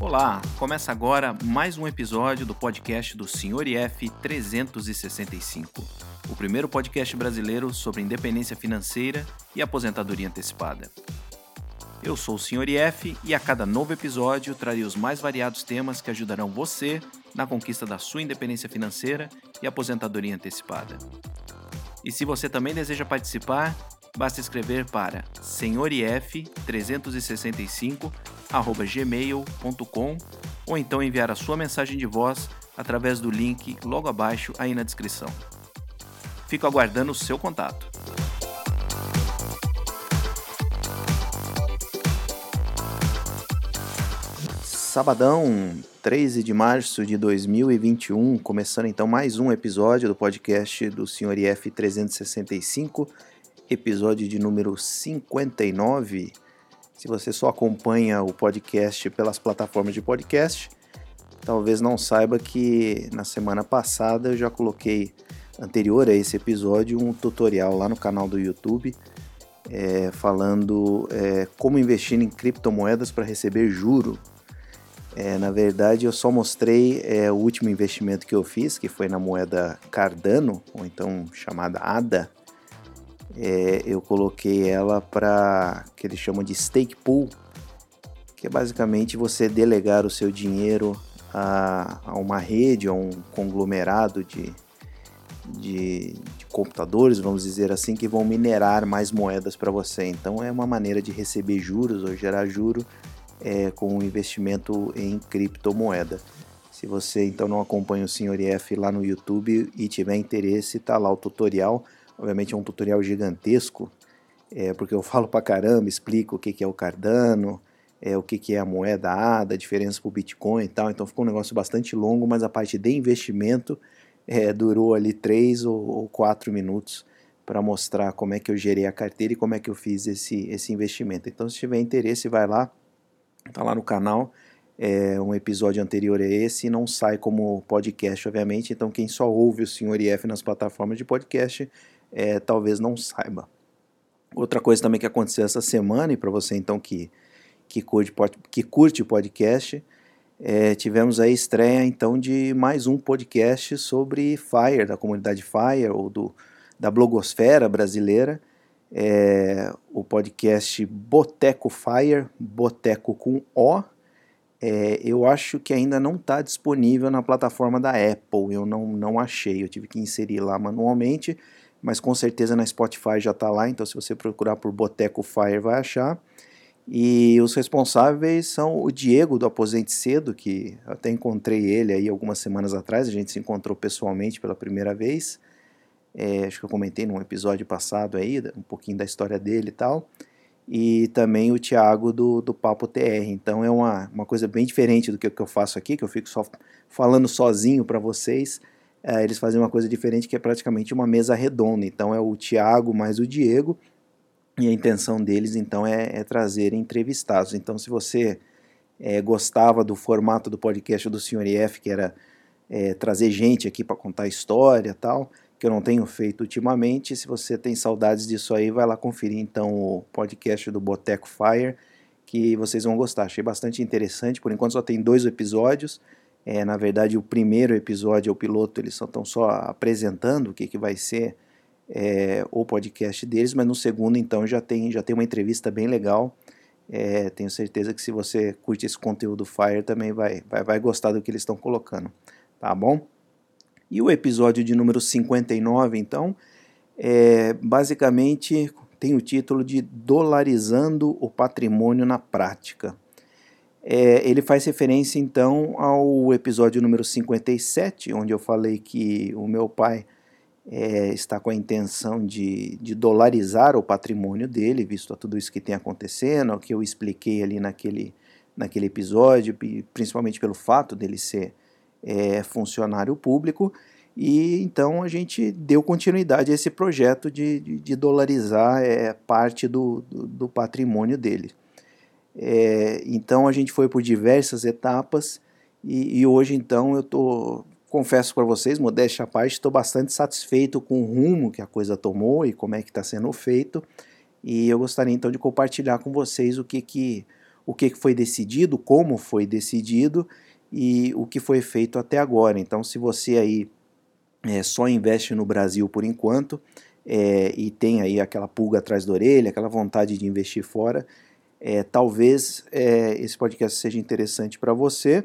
Olá, começa agora mais um episódio do podcast do Sr. IF 365, o primeiro podcast brasileiro sobre independência financeira e aposentadoria antecipada. Eu sou o Sr. IF e a cada novo episódio trarei os mais variados temas que ajudarão você na conquista da sua independência financeira e aposentadoria antecipada. E se você também deseja participar, basta escrever para senhorif365@gmail.com ou então enviar a sua mensagem de voz através do link logo abaixo aí na descrição. Fico aguardando o seu contato. Sabadão, 13 de março de 2021, começando então mais um episódio do podcast do Sr. IF 365 episódio de número 59. Se você só acompanha o podcast pelas plataformas de podcast, talvez não saiba que na semana passada eu já coloquei, anterior a esse episódio, um tutorial lá no canal do YouTube é, falando é, como investir em criptomoedas para receber juro. É, na verdade, eu só mostrei é, o último investimento que eu fiz, que foi na moeda Cardano, ou então chamada ADA, é, eu coloquei ela para que eles chamam de stake pool, que é basicamente você delegar o seu dinheiro a, a uma rede, a um conglomerado de, de, de, computadores, vamos dizer assim, que vão minerar mais moedas para você. Então é uma maneira de receber juros ou gerar juro é, com um investimento em criptomoeda. Se você então não acompanha o Sr. F lá no YouTube e tiver interesse, tá lá o tutorial. Obviamente é um tutorial gigantesco, é, porque eu falo pra caramba, explico o que, que é o Cardano, é, o que, que é a moeda ADA, a diferença pro Bitcoin e tal. Então ficou um negócio bastante longo, mas a parte de investimento é, durou ali 3 ou, ou 4 minutos para mostrar como é que eu gerei a carteira e como é que eu fiz esse, esse investimento. Então, se tiver interesse, vai lá, tá lá no canal. É, um episódio anterior a esse não sai como podcast, obviamente. Então, quem só ouve o Sr. IF nas plataformas de podcast é, talvez não saiba. Outra coisa também que aconteceu essa semana, e para você então que, que, curte, que curte podcast, é, tivemos a estreia então de mais um podcast sobre Fire, da comunidade Fire, ou do, da blogosfera brasileira. É, o podcast Boteco Fire, Boteco com O. É, eu acho que ainda não está disponível na plataforma da Apple, eu não, não achei, eu tive que inserir lá manualmente mas com certeza na Spotify já está lá, então se você procurar por Boteco Fire vai achar. E os responsáveis são o Diego do Aposente Cedo, que até encontrei ele aí algumas semanas atrás, a gente se encontrou pessoalmente pela primeira vez. É, acho que eu comentei num episódio passado aí, um pouquinho da história dele e tal. E também o Thiago do, do Papo TR. Então é uma, uma coisa bem diferente do que, que eu faço aqui, que eu fico só falando sozinho para vocês é, eles fazem uma coisa diferente que é praticamente uma mesa redonda. Então é o Tiago mais o Diego e a intenção deles então é, é trazer entrevistados. Então se você é, gostava do formato do podcast do Sr. IF, que era é, trazer gente aqui para contar história tal, que eu não tenho feito ultimamente, se você tem saudades disso aí, vai lá conferir então o podcast do Boteco Fire, que vocês vão gostar. Achei bastante interessante, por enquanto só tem dois episódios, é, na verdade, o primeiro episódio, o piloto, eles estão só apresentando o que, que vai ser é, o podcast deles, mas no segundo, então, já tem, já tem uma entrevista bem legal. É, tenho certeza que se você curte esse conteúdo Fire, também vai, vai, vai gostar do que eles estão colocando, tá bom? E o episódio de número 59, então, é, basicamente tem o título de Dolarizando o Patrimônio na Prática. É, ele faz referência então ao episódio número 57, onde eu falei que o meu pai é, está com a intenção de, de, dolarizar o patrimônio dele, visto a tudo isso que tem acontecendo, o que eu expliquei ali naquele, naquele episódio, principalmente pelo fato dele ser é, funcionário público. E então a gente deu continuidade a esse projeto de, de, de dolarizar é, parte do, do, do patrimônio dele. É, então a gente foi por diversas etapas e, e hoje então eu tô, confesso para vocês, modéstia à parte, estou bastante satisfeito com o rumo que a coisa tomou e como é que está sendo feito. E eu gostaria então de compartilhar com vocês o que, que, o que foi decidido, como foi decidido e o que foi feito até agora. Então, se você aí é, só investe no Brasil por enquanto é, e tem aí aquela pulga atrás da orelha, aquela vontade de investir fora, é, talvez é, esse podcast seja interessante para você,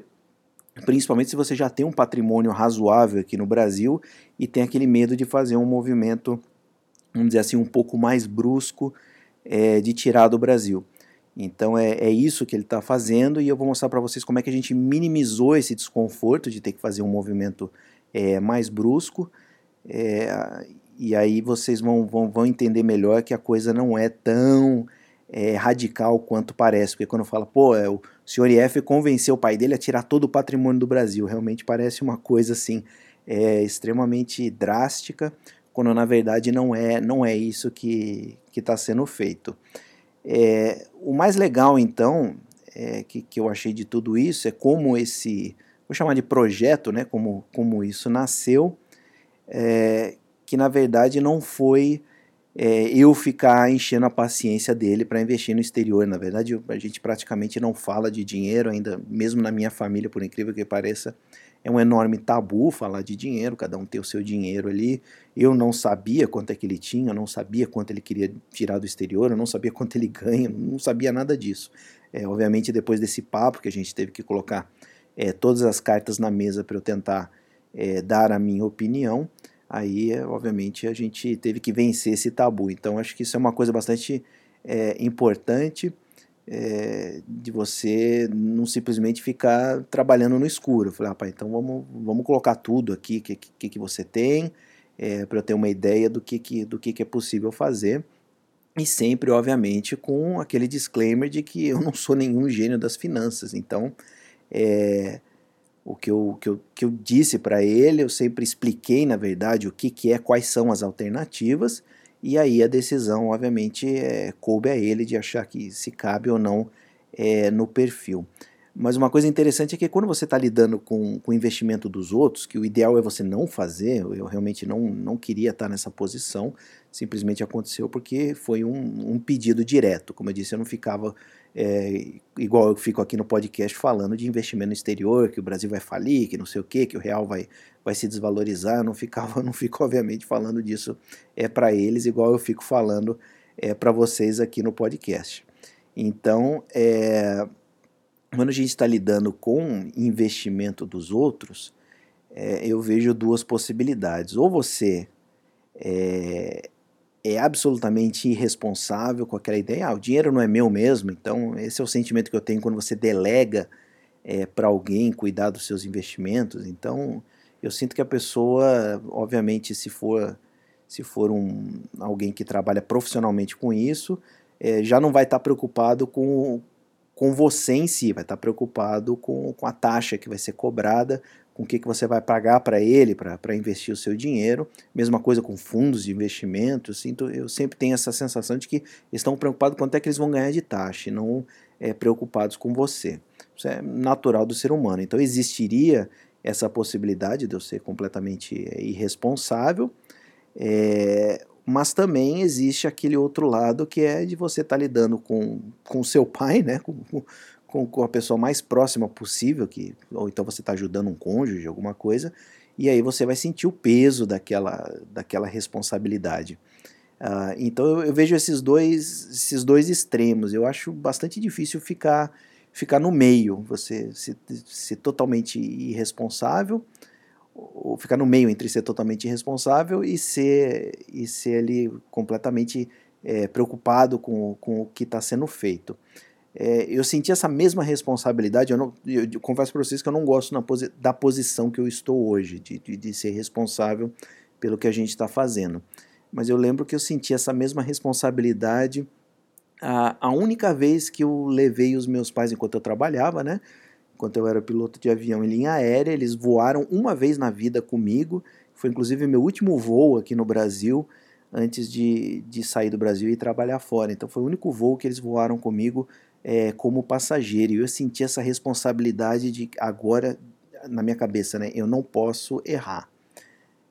principalmente se você já tem um patrimônio razoável aqui no Brasil e tem aquele medo de fazer um movimento, vamos dizer assim, um pouco mais brusco é, de tirar do Brasil. Então é, é isso que ele está fazendo e eu vou mostrar para vocês como é que a gente minimizou esse desconforto de ter que fazer um movimento é, mais brusco. É, e aí vocês vão, vão, vão entender melhor que a coisa não é tão é, radical quanto parece. Porque quando fala, pô, é, o senhor IF convenceu o pai dele a tirar todo o patrimônio do Brasil, realmente parece uma coisa assim é, extremamente drástica, quando na verdade não é, não é isso que está sendo feito. É, o mais legal, então, é, que, que eu achei de tudo isso é como esse, vou chamar de projeto, né, como, como isso nasceu, é, que na verdade não foi é, eu ficar enchendo a paciência dele para investir no exterior. Na verdade, a gente praticamente não fala de dinheiro ainda, mesmo na minha família, por incrível que pareça, é um enorme tabu falar de dinheiro, cada um tem o seu dinheiro ali. Eu não sabia quanto é que ele tinha, eu não sabia quanto ele queria tirar do exterior, eu não sabia quanto ele ganha, não sabia nada disso. É, obviamente, depois desse papo que a gente teve que colocar é, todas as cartas na mesa para eu tentar é, dar a minha opinião, aí, obviamente, a gente teve que vencer esse tabu. Então, acho que isso é uma coisa bastante é, importante é, de você não simplesmente ficar trabalhando no escuro. Falei, rapaz, então vamos, vamos colocar tudo aqui que, que, que você tem, é, para eu ter uma ideia do que, que, do que, que é possível fazer. E sempre, obviamente, com aquele disclaimer de que eu não sou nenhum gênio das finanças. Então, é, o que eu, que eu, que eu disse para ele, eu sempre expliquei, na verdade, o que, que é, quais são as alternativas e aí a decisão, obviamente, é, coube a ele de achar que se cabe ou não é, no perfil. Mas uma coisa interessante é que quando você está lidando com, com o investimento dos outros, que o ideal é você não fazer, eu realmente não, não queria estar tá nessa posição, simplesmente aconteceu porque foi um, um pedido direto. Como eu disse, eu não ficava é, igual eu fico aqui no podcast falando de investimento no exterior, que o Brasil vai falir, que não sei o que, que o real vai, vai se desvalorizar. não ficava, não fico obviamente falando disso é para eles, igual eu fico falando é para vocês aqui no podcast. Então, é, quando a gente está lidando com investimento dos outros, é, eu vejo duas possibilidades. Ou você é, é absolutamente irresponsável com aquela ideia, ah, o dinheiro não é meu mesmo, então esse é o sentimento que eu tenho quando você delega é, para alguém cuidar dos seus investimentos. Então eu sinto que a pessoa, obviamente, se for se for um, alguém que trabalha profissionalmente com isso, é, já não vai estar tá preocupado com, com você em si, vai estar tá preocupado com, com a taxa que vai ser cobrada com o que, que você vai pagar para ele para investir o seu dinheiro. Mesma coisa com fundos de investimento. Eu, sinto, eu sempre tenho essa sensação de que estão preocupados quanto é que eles vão ganhar de taxa e não é, preocupados com você. Isso é natural do ser humano. Então existiria essa possibilidade de eu ser completamente é, irresponsável, é, mas também existe aquele outro lado que é de você estar tá lidando com o seu pai, né, com, com, com a pessoa mais próxima possível, que, ou então você está ajudando um cônjuge, alguma coisa, e aí você vai sentir o peso daquela, daquela responsabilidade. Uh, então eu, eu, vejo esses dois, esses dois extremos. Eu acho bastante difícil ficar, ficar no meio, você ser, totalmente irresponsável, ou ficar no meio entre ser totalmente irresponsável e ser, e ser ali completamente é, preocupado com, com o que está sendo feito é, eu senti essa mesma responsabilidade. Eu, não, eu, confesso para vocês que eu não gosto posi da posição que eu estou hoje, de, de, de ser responsável pelo que a gente está fazendo. Mas eu lembro que eu senti essa mesma responsabilidade a, a única vez que eu levei os meus pais enquanto eu trabalhava, né? Enquanto eu era piloto de avião em linha aérea, eles voaram uma vez na vida comigo. Foi inclusive meu último voo aqui no Brasil antes de, de sair do Brasil e trabalhar fora. Então foi o único voo que eles voaram comigo é, como passageiro. E eu senti essa responsabilidade de agora, na minha cabeça, né, eu não posso errar.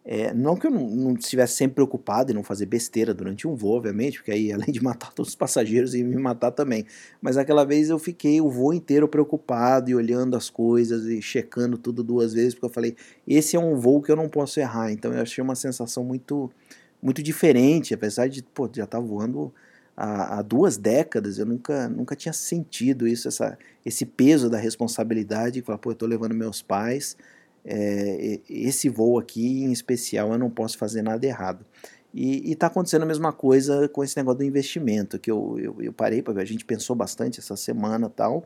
É, não que eu não, não, estivesse sempre preocupado em não fazer besteira durante um voo, obviamente, porque aí além de matar todos os passageiros ia me matar também. Mas aquela vez eu fiquei o voo inteiro preocupado e olhando as coisas e checando tudo duas vezes, porque eu falei, esse é um voo que eu não posso errar. Então eu achei uma sensação muito, muito diferente, apesar de pô, já estar tá voando há, há, duas décadas, eu nunca, nunca tinha sentido isso, essa, esse peso da responsabilidade, falar, pô, eu estou levando meus pais é, esse voo aqui em especial eu não posso fazer nada errado. E está acontecendo a mesma coisa com esse negócio do investimento, que eu, eu, eu parei para ver, a gente pensou bastante essa semana tal,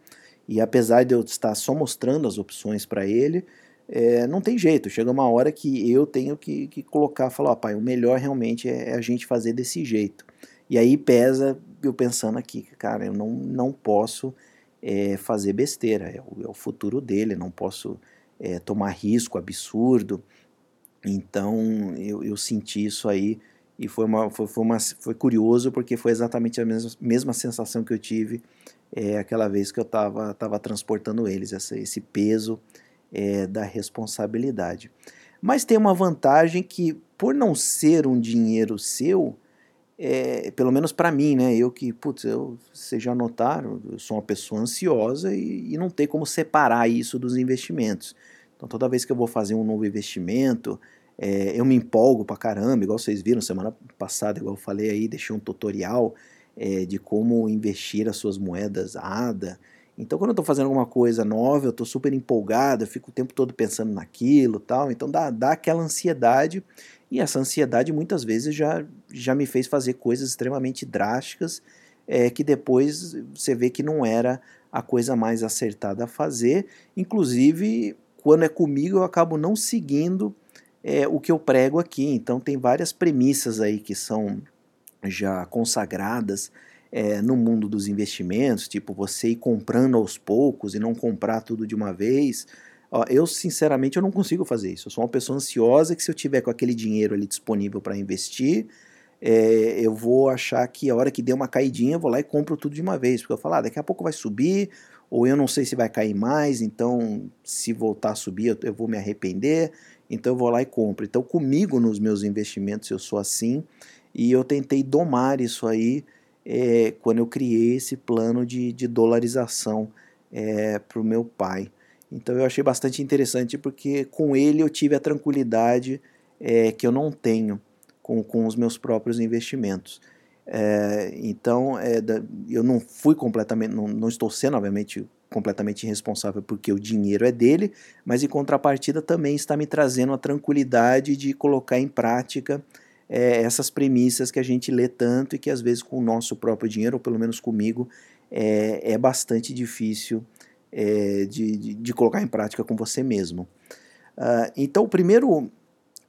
e apesar de eu estar só mostrando as opções para ele, é, não tem jeito, chega uma hora que eu tenho que, que colocar, falar, pai, o melhor realmente é, é a gente fazer desse jeito. E aí pesa eu pensando aqui, cara, eu não, não posso é, fazer besteira, é o, é o futuro dele, não posso é, tomar risco absurdo. Então eu, eu, senti isso aí e foi, uma, foi, foi, uma, foi curioso porque foi exatamente a mesma, mesma sensação que eu tive é, aquela vez que eu estava tava transportando eles, essa, esse peso é, da responsabilidade. Mas tem uma vantagem que, por não ser um dinheiro seu, é, pelo menos para mim, né? Eu que, putz, eu, vocês já notaram, eu sou uma pessoa ansiosa e, e, não tem como separar isso dos investimentos. Então, toda vez que eu vou fazer um novo investimento, é, eu me empolgo pra caramba, igual vocês viram semana passada, igual eu falei aí, deixei um tutorial é, de como investir as suas moedas ADA. Então, quando eu estou fazendo alguma coisa nova, eu estou super empolgado, eu fico o tempo todo pensando naquilo tal. Então, dá, dá aquela ansiedade e essa ansiedade muitas vezes já, já me fez fazer coisas extremamente drásticas é, que depois você vê que não era a coisa mais acertada a fazer. Inclusive, quando é comigo, eu acabo não seguindo é, o que eu prego aqui. Então, tem várias premissas aí que são já consagradas é, no mundo dos investimentos, tipo você ir comprando aos poucos e não comprar tudo de uma vez. Eu, sinceramente, eu não consigo fazer isso. Eu sou uma pessoa ansiosa que se eu tiver com aquele dinheiro ali disponível para investir, é, eu vou achar que a hora que der uma caidinha, eu vou lá e compro tudo de uma vez. Porque eu falo, ah, daqui a pouco vai subir, ou eu não sei se vai cair mais, então se voltar a subir eu, eu vou me arrepender, então eu vou lá e compro. Então comigo nos meus investimentos eu sou assim, e eu tentei domar isso aí é, quando eu criei esse plano de, de dolarização é, para o meu pai. Então eu achei bastante interessante porque com ele eu tive a tranquilidade é, que eu não tenho com, com os meus próprios investimentos. É, então é, eu não fui completamente, não, não estou sendo obviamente completamente responsável porque o dinheiro é dele, mas em contrapartida também está me trazendo a tranquilidade de colocar em prática é, essas premissas que a gente lê tanto e que às vezes com o nosso próprio dinheiro, ou pelo menos comigo, é, é bastante difícil é, de, de, de, colocar em prática com você mesmo. Uh, então, o primeiro,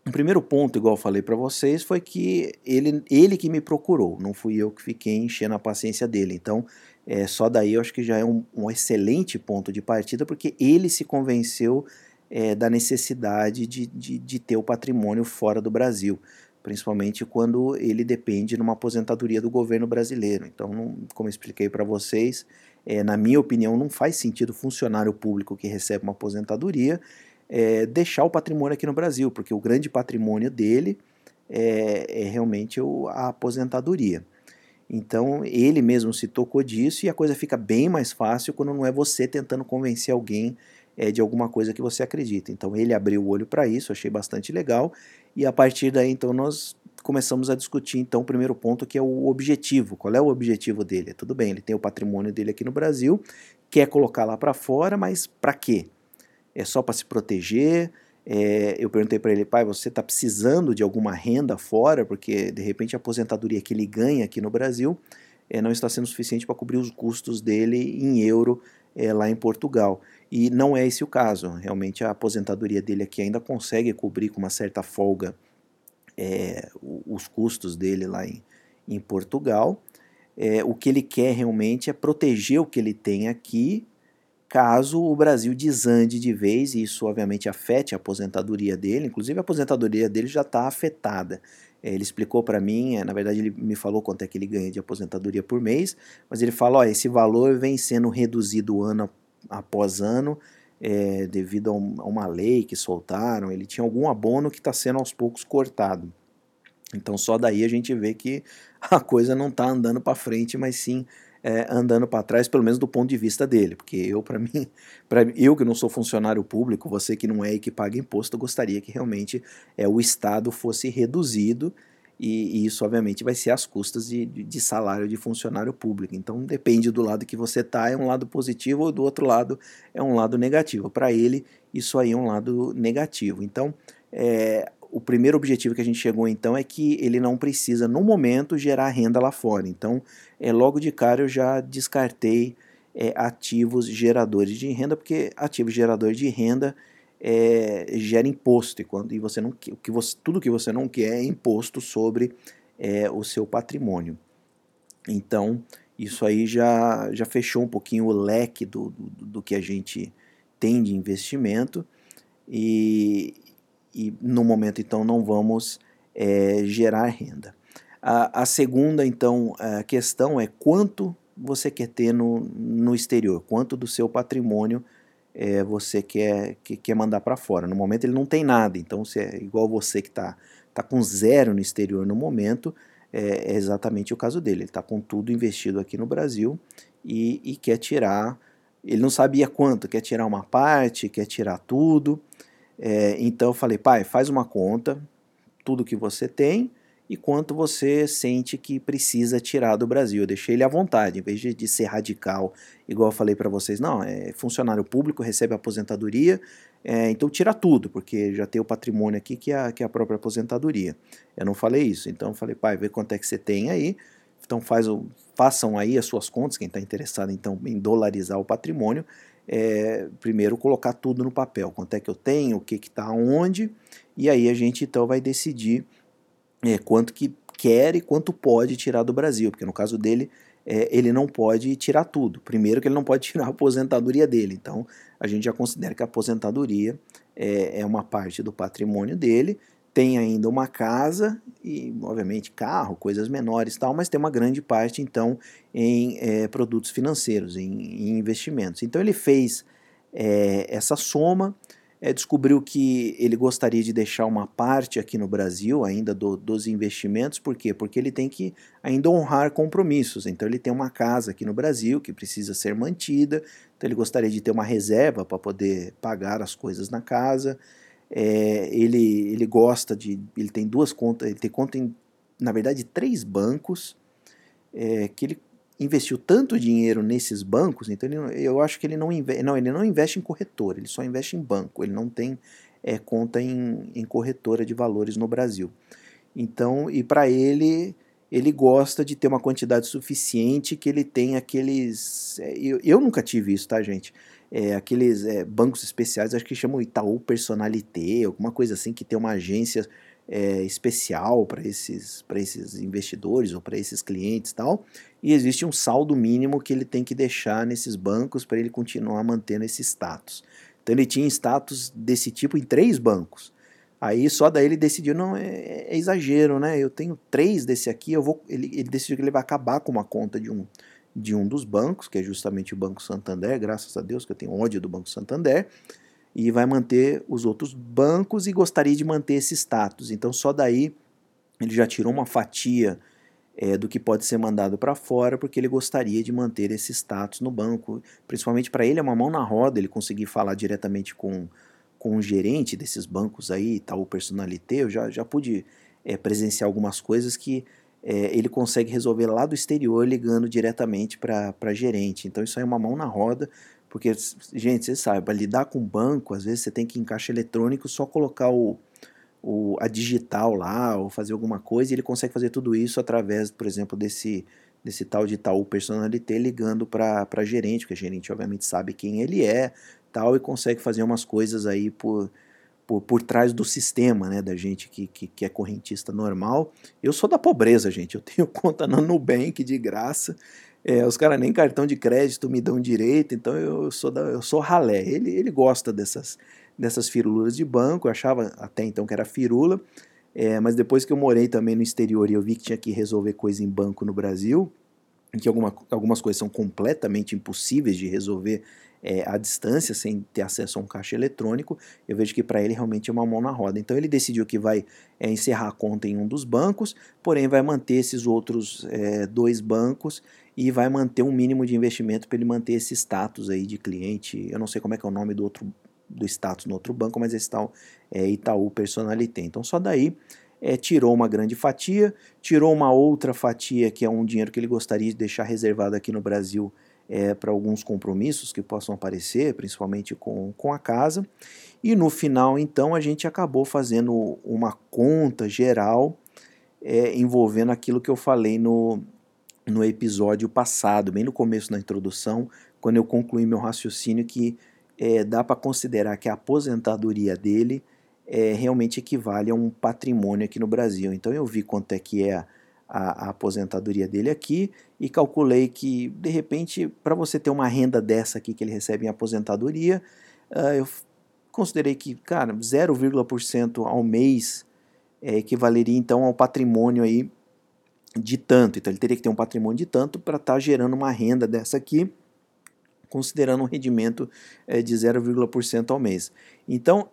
o primeiro ponto, igual eu falei para vocês, foi que ele, ele que me procurou, não fui eu que fiquei enchendo a paciência dele. Então, é, só daí eu acho que já é um, um excelente ponto de partida, porque ele se convenceu é, da necessidade de, de, de ter o patrimônio fora do Brasil principalmente quando ele depende de uma aposentadoria do governo brasileiro. Então, não, como eu expliquei para vocês, é, na minha opinião, não faz sentido funcionário público que recebe uma aposentadoria é, deixar o patrimônio aqui no Brasil, porque o grande patrimônio dele é, é realmente o, a aposentadoria. Então ele mesmo se tocou disso e a coisa fica bem mais fácil quando não é você tentando convencer alguém é, de alguma coisa que você acredita. Então ele abriu o olho para isso, achei bastante legal e a partir daí então nós começamos a discutir então o primeiro ponto que é o objetivo. Qual é o objetivo dele? Tudo bem, ele tem o patrimônio dele aqui no Brasil, quer colocar lá para fora, mas para quê? É só para se proteger? É, eu perguntei para ele, pai, você está precisando de alguma renda fora, porque de repente a aposentadoria que ele ganha aqui no Brasil é, não está sendo suficiente para cobrir os custos dele em euro é, lá em Portugal. E não é esse o caso. Realmente a aposentadoria dele aqui ainda consegue cobrir com uma certa folga é, os custos dele lá em, em Portugal. É, o que ele quer realmente é proteger o que ele tem aqui, caso o Brasil desande de vez, e isso obviamente afete a aposentadoria dele, inclusive a aposentadoria dele já está afetada. É, ele explicou para mim, é, na verdade ele me falou quanto é que ele ganha de aposentadoria por mês, mas ele fala, ó, esse valor vem sendo reduzido ano após ano, é, devido a, a, uma lei que soltaram, ele tinha algum abono que está sendo aos poucos cortado. Então só daí a gente vê que a coisa não está andando para frente, mas sim é, andando para trás, pelo menos do ponto de vista dele. Porque eu, para mim, para eu que não sou funcionário público, você que não é e que paga imposto, gostaria que realmente é, o Estado fosse reduzido e, e, isso obviamente vai ser às custas de, de, salário de funcionário público. Então depende do lado que você está, é um lado positivo, ou do outro lado é um lado negativo. Para ele, isso aí é um lado negativo. Então, é, o primeiro objetivo que a gente chegou então é que ele não precisa, no momento, gerar renda lá fora. Então, é, logo de cara eu já descartei é, ativos geradores de renda, porque ativos geradores de renda é, gera imposto e quando e você não o que você, tudo que você não quer é imposto sobre é, o seu patrimônio. Então isso aí já, já fechou um pouquinho o leque do, do, do que a gente tem de investimento e, e no momento então não vamos é, gerar renda. A, a segunda então a questão é quanto você quer ter no, no exterior, quanto do seu patrimônio é, você quer, que, quer mandar para fora. No momento ele não tem nada, então se é igual você que está tá com zero no exterior no momento, é, é exatamente o caso dele. Ele está com tudo investido aqui no Brasil e, e quer tirar. Ele não sabia quanto, quer tirar uma parte, quer tirar tudo. É, então eu falei, pai, faz uma conta, tudo que você tem e quanto você sente que precisa tirar do Brasil. Eu deixei ele à vontade, em vez de, de ser radical, igual eu falei para vocês, não, é funcionário público, recebe aposentadoria, é, então tira tudo, porque já tem o patrimônio aqui que é, que é a própria aposentadoria. Eu não falei isso, então eu falei, pai, vê quanto é que você tem aí, então faz o, façam aí as suas contas, quem está interessado então em dolarizar o patrimônio, é, primeiro colocar tudo no papel, quanto é que eu tenho, o que está onde, e aí a gente então vai decidir é, quanto que quer e quanto pode tirar do Brasil, porque no caso dele, é, ele não pode tirar tudo. Primeiro que ele não pode tirar a aposentadoria dele, então a gente já considera que a aposentadoria é, é uma parte do patrimônio dele, tem ainda uma casa e, obviamente, carro, coisas menores e tal, mas tem uma grande parte, então, em é, produtos financeiros, em, em, investimentos. Então ele fez é, essa soma, é, descobriu que ele gostaria de deixar uma parte aqui no Brasil ainda do, dos investimentos, por quê? Porque ele tem que ainda honrar compromissos. Então ele tem uma casa aqui no Brasil que precisa ser mantida, então ele gostaria de ter uma reserva para poder pagar as coisas na casa. É, ele, ele gosta de. Ele tem duas contas, ele tem conta em, na verdade, três bancos. É, que ele investiu tanto dinheiro nesses bancos, então ele, eu acho que ele não, investe, não, ele não investe em corretora, ele só investe em banco, ele não tem é, conta em, em corretora de valores no Brasil. Então, e para ele, ele gosta de ter uma quantidade suficiente que ele tem aqueles. É, eu, eu nunca tive isso, tá, gente? É, aqueles é, bancos especiais, acho que chamam Itaú Personalité, alguma coisa assim, que tem uma agência é, especial para esses, esses investidores ou para esses clientes tal, e existe um saldo mínimo que ele tem que deixar nesses bancos para ele continuar mantendo esse status. Então ele tinha status desse tipo em três bancos. Aí só daí ele decidiu, não, é, é exagero, né? Eu tenho três desse aqui, eu vou. Ele, ele decidiu que ele vai acabar com uma conta de um, de um dos bancos, que é justamente o Banco Santander, graças a Deus que eu tenho ódio do Banco Santander e vai manter os outros bancos e gostaria de manter esse status. Então, só daí ele já tirou uma fatia é, do que pode ser mandado para fora, porque ele gostaria de manter esse status no banco. Principalmente para ele é uma mão na roda ele conseguir falar diretamente com, com o gerente desses bancos aí, tal personalité. Eu já, já pude é, presenciar algumas coisas que é, ele consegue resolver lá do exterior ligando diretamente para gerente. Então, isso aí é uma mão na roda porque, gente, você sabe, para lidar com banco, às vezes você tem que em caixa eletrônico só colocar o, o, a digital lá, ou fazer alguma coisa, e ele consegue fazer tudo isso através, por exemplo, desse, desse tal de Itaú Personalité ligando para gerente, porque a gerente obviamente sabe quem ele é, tal, e consegue fazer umas coisas aí por, por, por trás do sistema, né, da gente que, que, que é correntista normal. Eu sou da pobreza, gente, eu tenho conta na Nubank de graça, é, os caras nem cartão de crédito me dão direito, então eu sou, da, eu sou ralé. Ele, ele gosta dessas, dessas firulas de banco, eu achava até então que era firula, é, mas depois que eu morei também no exterior e eu vi que tinha que resolver coisa em banco no Brasil, em que alguma, algumas coisas são completamente impossíveis de resolver é, à distância, sem ter acesso a um caixa eletrônico, eu vejo que para ele realmente é uma mão na roda. Então ele decidiu que vai é, encerrar a conta em um dos bancos, porém vai manter esses outros é, dois bancos e vai manter um mínimo de investimento para ele manter esse status aí de cliente. Eu não sei como é que é o nome do outro do status no outro banco, mas esse tal é Itaú Personalité. Então só daí é, tirou uma grande fatia, tirou uma outra fatia que é um dinheiro que ele gostaria de deixar reservado aqui no Brasil é, para alguns compromissos que possam aparecer, principalmente com, com a casa. E no final, então, a gente acabou fazendo uma conta geral é, envolvendo aquilo que eu falei no, no episódio passado, bem no começo da introdução, quando eu concluí meu raciocínio que é, dá para considerar que a aposentadoria dele é, realmente equivale a um patrimônio aqui no Brasil. Então eu vi quanto é que é a, a aposentadoria dele aqui e calculei que, de repente, para você ter uma renda dessa aqui que ele recebe em aposentadoria, uh, eu considerei que, cara, 0,% ao mês é, equivaleria então ao patrimônio aí de tanto. Então ele teria que ter um patrimônio de tanto para estar tá gerando uma renda dessa aqui, considerando um rendimento é, de 0,% ao mês. Então,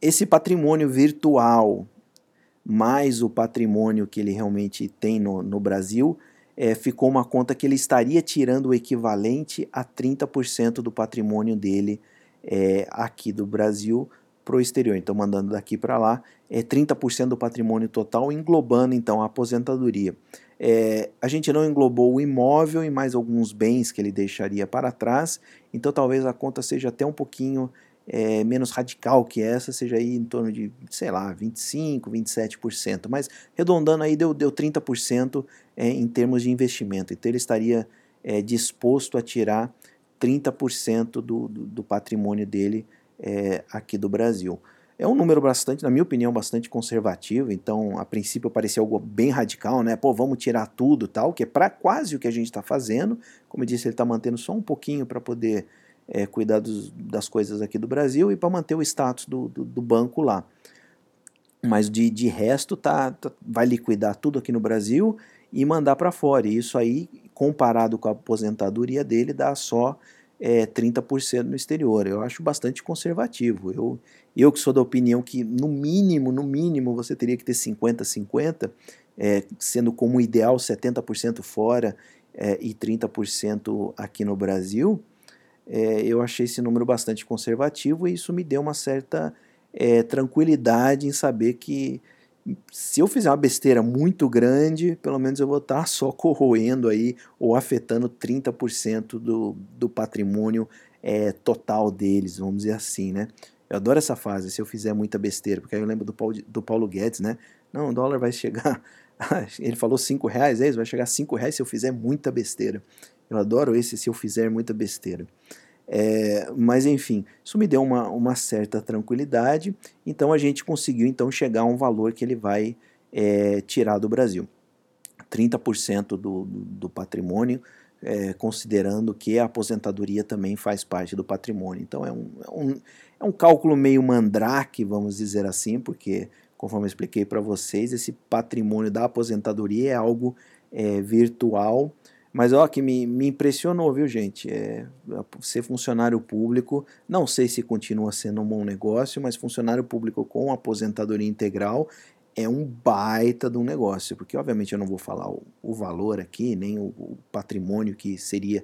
esse patrimônio virtual mais o patrimônio que ele realmente tem no, no Brasil, é, ficou uma conta que ele estaria tirando o equivalente a 30% do patrimônio dele é, aqui do Brasil para o exterior. Então, mandando daqui para lá, é 30% do patrimônio total, englobando então a aposentadoria. É, a gente não englobou o imóvel e mais alguns bens que ele deixaria para trás, então talvez a conta seja até um pouquinho é, menos radical que essa, seja aí em torno de, sei lá, 25%, 27%. Mas arredondando aí deu, deu 30% é, em termos de investimento. Então ele estaria é, disposto a tirar 30% do, do, do, patrimônio dele é, aqui do Brasil. É um número bastante, na minha opinião, bastante conservativo. Então, a princípio parecia algo bem radical, né? Pô, vamos tirar tudo tal, que é para quase o que a gente está fazendo. Como eu disse, ele está mantendo só um pouquinho para poder é, cuidar dos, das coisas aqui do Brasil e para manter o status do, do, do, banco lá. Mas de, de resto, tá, tá, vai liquidar tudo aqui no Brasil e mandar para fora. E isso aí, comparado com a aposentadoria dele, dá só é, 30% no exterior. Eu acho bastante conservativo. Eu, eu que sou da opinião que, no mínimo, no mínimo, você teria que ter 50-50, é, sendo como ideal 70% fora é, e 30% aqui no Brasil é, eu achei esse número bastante conservativo e isso me deu uma certa é, tranquilidade em saber que se eu fizer uma besteira muito grande, pelo menos eu vou estar só corroendo aí ou afetando 30% do, do patrimônio é, total deles, vamos dizer assim, né? Eu adoro essa fase, se eu fizer muita besteira, porque aí eu lembro do Paulo, do Paulo Guedes, né? Não, o dólar vai chegar, ele falou 5 reais, é isso, vai chegar a 5 reais se eu fizer muita besteira. Eu adoro esse se eu fizer muita besteira. É, mas enfim, isso me deu uma, uma certa tranquilidade. Então a gente conseguiu então chegar a um valor que ele vai é, tirar do Brasil. 30% do, do, do patrimônio, é, considerando que a aposentadoria também faz parte do patrimônio. Então é um, é um, é um cálculo meio mandrake, vamos dizer assim, porque, conforme eu expliquei para vocês, esse patrimônio da aposentadoria é algo é, virtual mas ó, que me, me impressionou, viu, gente? É, ser funcionário público, não sei se continua sendo um bom negócio, mas funcionário público com aposentadoria integral é um baita de um negócio, porque obviamente eu não vou falar o, o valor aqui, nem o, o patrimônio que seria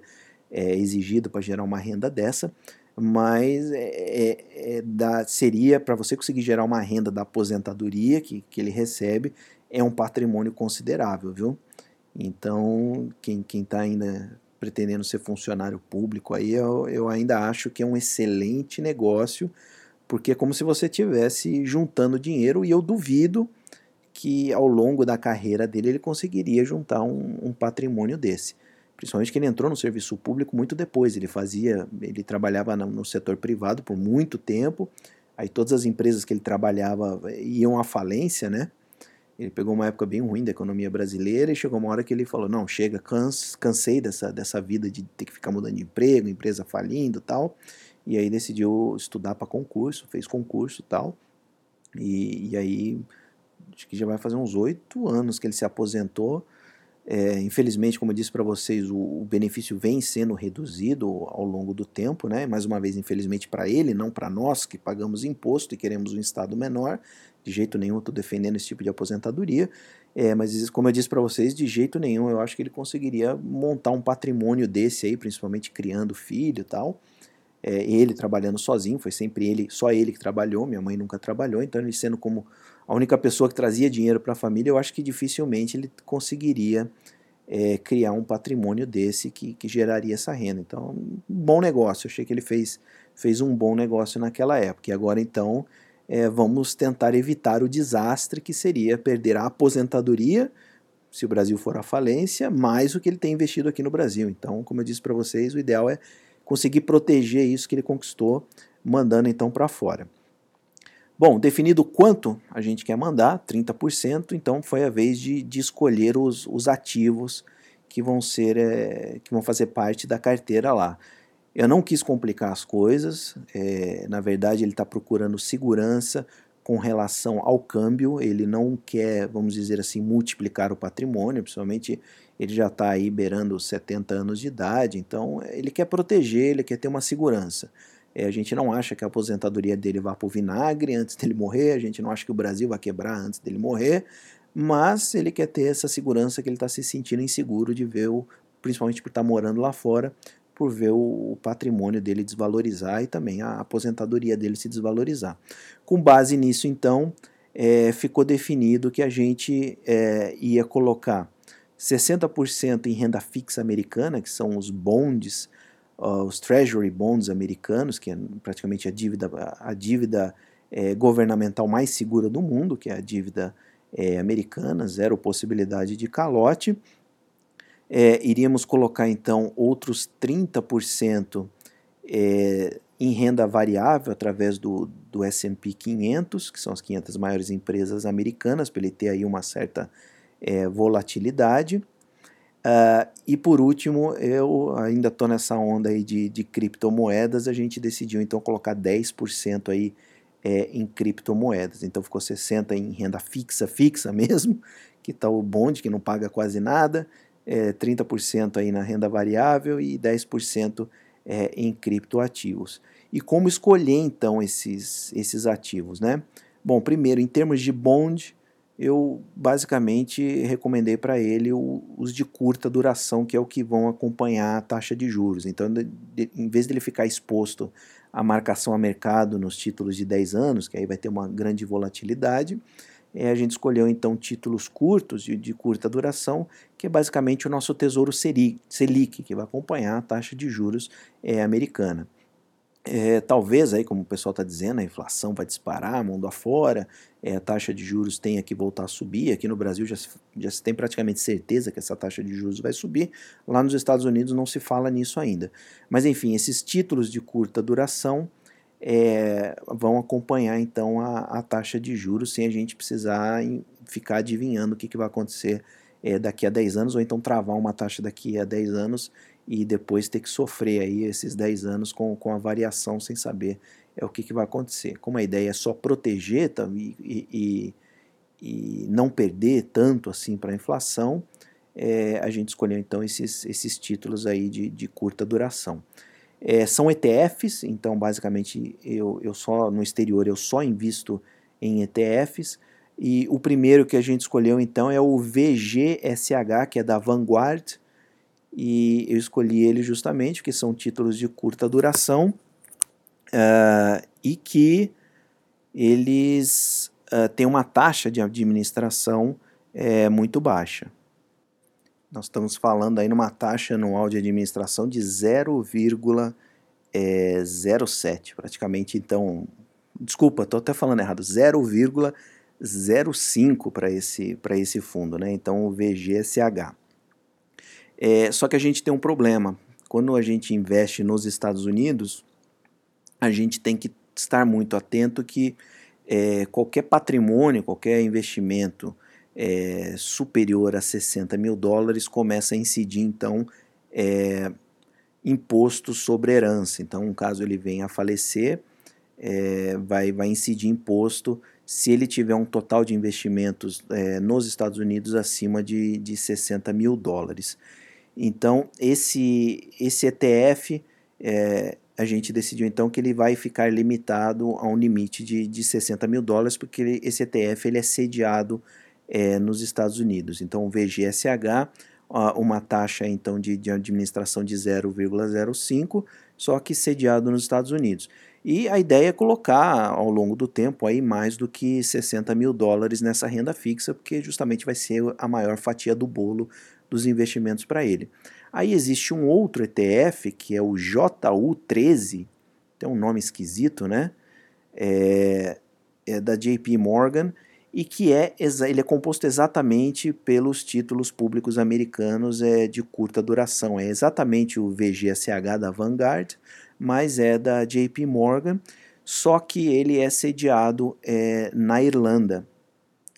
é, exigido para gerar uma renda dessa, mas é, é, é da, seria para você conseguir gerar uma renda da aposentadoria que, que ele recebe, é um patrimônio considerável, viu? Então, quem está ainda pretendendo ser funcionário público aí, eu, eu ainda acho que é um excelente negócio, porque é como se você estivesse juntando dinheiro e eu duvido que ao longo da carreira dele ele conseguiria juntar um, um patrimônio desse. Principalmente que ele entrou no serviço público muito depois. Ele fazia, ele trabalhava no setor privado por muito tempo. Aí todas as empresas que ele trabalhava iam à falência, né? Ele pegou uma época bem ruim da economia brasileira e chegou uma hora que ele falou: Não, chega, cansei dessa, dessa vida de ter que ficar mudando de emprego, empresa falindo tal. E aí decidiu estudar para concurso, fez concurso tal. E, e aí, acho que já vai fazer uns oito anos que ele se aposentou. É, infelizmente, como eu disse para vocês, o, o, benefício vem sendo reduzido ao longo do tempo, né? mais uma vez, infelizmente, para ele, não para nós que pagamos imposto e queremos um Estado menor. De jeito nenhum estou defendendo esse tipo de aposentadoria, é, mas como eu disse para vocês, de jeito nenhum eu acho que ele conseguiria montar um patrimônio desse aí, principalmente criando filho e tal. É, ele trabalhando sozinho, foi sempre ele, só ele que trabalhou, minha mãe nunca trabalhou, então ele sendo como a única pessoa que trazia dinheiro para a família, eu acho que dificilmente ele conseguiria é, criar um patrimônio desse que, que geraria essa renda. Então, um bom negócio. Eu achei que ele fez, fez um bom negócio naquela época. E agora, então, é, vamos tentar evitar o desastre que seria perder a aposentadoria, se o Brasil for à falência, mais o que ele tem investido aqui no Brasil. Então, como eu disse para vocês, o ideal é conseguir proteger isso que ele conquistou, mandando então para fora. Bom, definido quanto a gente quer mandar, 30%, então foi a vez de, de escolher os, os ativos que vão ser é, que vão fazer parte da carteira lá. Eu não quis complicar as coisas, é, na verdade ele está procurando segurança com relação ao câmbio, ele não quer, vamos dizer assim, multiplicar o patrimônio, principalmente ele já está aí beirando 70 anos de idade, então ele quer proteger, ele quer ter uma segurança. É, a gente não acha que a aposentadoria dele vá para o vinagre antes dele morrer, a gente não acha que o Brasil vai quebrar antes dele morrer, mas ele quer ter essa segurança que ele está se sentindo inseguro de ver, o, principalmente por estar tá morando lá fora, por ver o, o patrimônio dele desvalorizar e também a aposentadoria dele se desvalorizar. Com base nisso, então, é, ficou definido que a gente é, ia colocar 60% em renda fixa americana, que são os bonds uh, os Treasury Bonds americanos, que é praticamente a dívida, a dívida é, governamental mais segura do mundo, que é a dívida é, americana, zero possibilidade de calote. É, iríamos colocar então outros 30% é, em renda variável através do, do S&P 500, que são as 500 maiores empresas americanas, para ele ter aí uma certa é, volatilidade. Uh, e por último, eu ainda estou nessa onda aí de, de criptomoedas, a gente decidiu então colocar 10% aí é, em criptomoedas. Então ficou 60% em renda fixa, fixa mesmo, que está o bonde, que não paga quase nada, é, 30% aí na renda variável e 10% é, em criptoativos. E como escolher então esses, esses ativos, né? Bom, primeiro, em termos de bond, eu basicamente recomendei para ele os de curta duração, que é o que vão acompanhar a taxa de juros. Então, de, de, em vez dele ficar exposto à marcação a mercado nos títulos de 10 anos, que aí vai ter uma grande volatilidade, é, a gente escolheu então títulos curtos, de, de, curta duração, que é basicamente o nosso tesouro Selic, que vai acompanhar a taxa de juros é, americana. É, talvez aí, como o pessoal está dizendo, a inflação vai disparar mundo afora, é, a taxa de juros tenha que voltar a subir. Aqui no Brasil já, já se tem praticamente certeza que essa taxa de juros vai subir. Lá nos Estados Unidos não se fala nisso ainda. Mas enfim, esses títulos de curta duração é, vão acompanhar então a, a, taxa de juros sem a gente precisar em, ficar adivinhando o que, que vai acontecer é, daqui a 10 anos, ou então travar uma taxa daqui a 10 anos e depois ter que sofrer aí esses 10 anos com, com a variação sem saber é o que, que vai acontecer. Como a ideia é só proteger tá, e, e, e não perder tanto assim para a inflação, é, a gente escolheu então esses, esses títulos aí de, de curta duração. É, são ETFs, então basicamente eu, eu só no exterior eu só invisto em ETFs. E o primeiro que a gente escolheu então é o VGSH, que é da Vanguard, e eu escolhi ele justamente porque são títulos de curta duração uh, e que eles uh, têm uma taxa de administração é, muito baixa. Nós estamos falando aí numa taxa anual de administração de 0,07, é, praticamente então, desculpa, estou até falando errado, 0,05 para esse, esse fundo, né? Então o VGSH. É, só que a gente tem um problema. Quando a gente investe nos Estados Unidos, a gente tem que estar muito atento que é, qualquer patrimônio, qualquer investimento é, superior a 60 mil dólares começa a incidir, então, é, imposto sobre herança. Então, caso ele venha a falecer, é, vai, vai incidir imposto se ele tiver um total de investimentos é, nos Estados Unidos acima de, de 60 mil dólares. Então, esse, esse ETF, é, a gente decidiu então que ele vai ficar limitado a um limite de, de 60 mil dólares, porque esse ETF ele é sediado é, nos Estados Unidos. Então, o VGSH, uma taxa então de, de administração de 0,05, só que sediado nos Estados Unidos. E a ideia é colocar ao longo do tempo aí mais do que 60 mil dólares nessa renda fixa, porque justamente vai ser a maior fatia do bolo dos investimentos para ele. Aí existe um outro ETF que é o JU13, tem um nome esquisito, né? É, é da JP Morgan e que é ele é composto exatamente pelos títulos públicos americanos é, de curta duração. É exatamente o VGSH da Vanguard, mas é da JP Morgan, só que ele é sediado é, na Irlanda.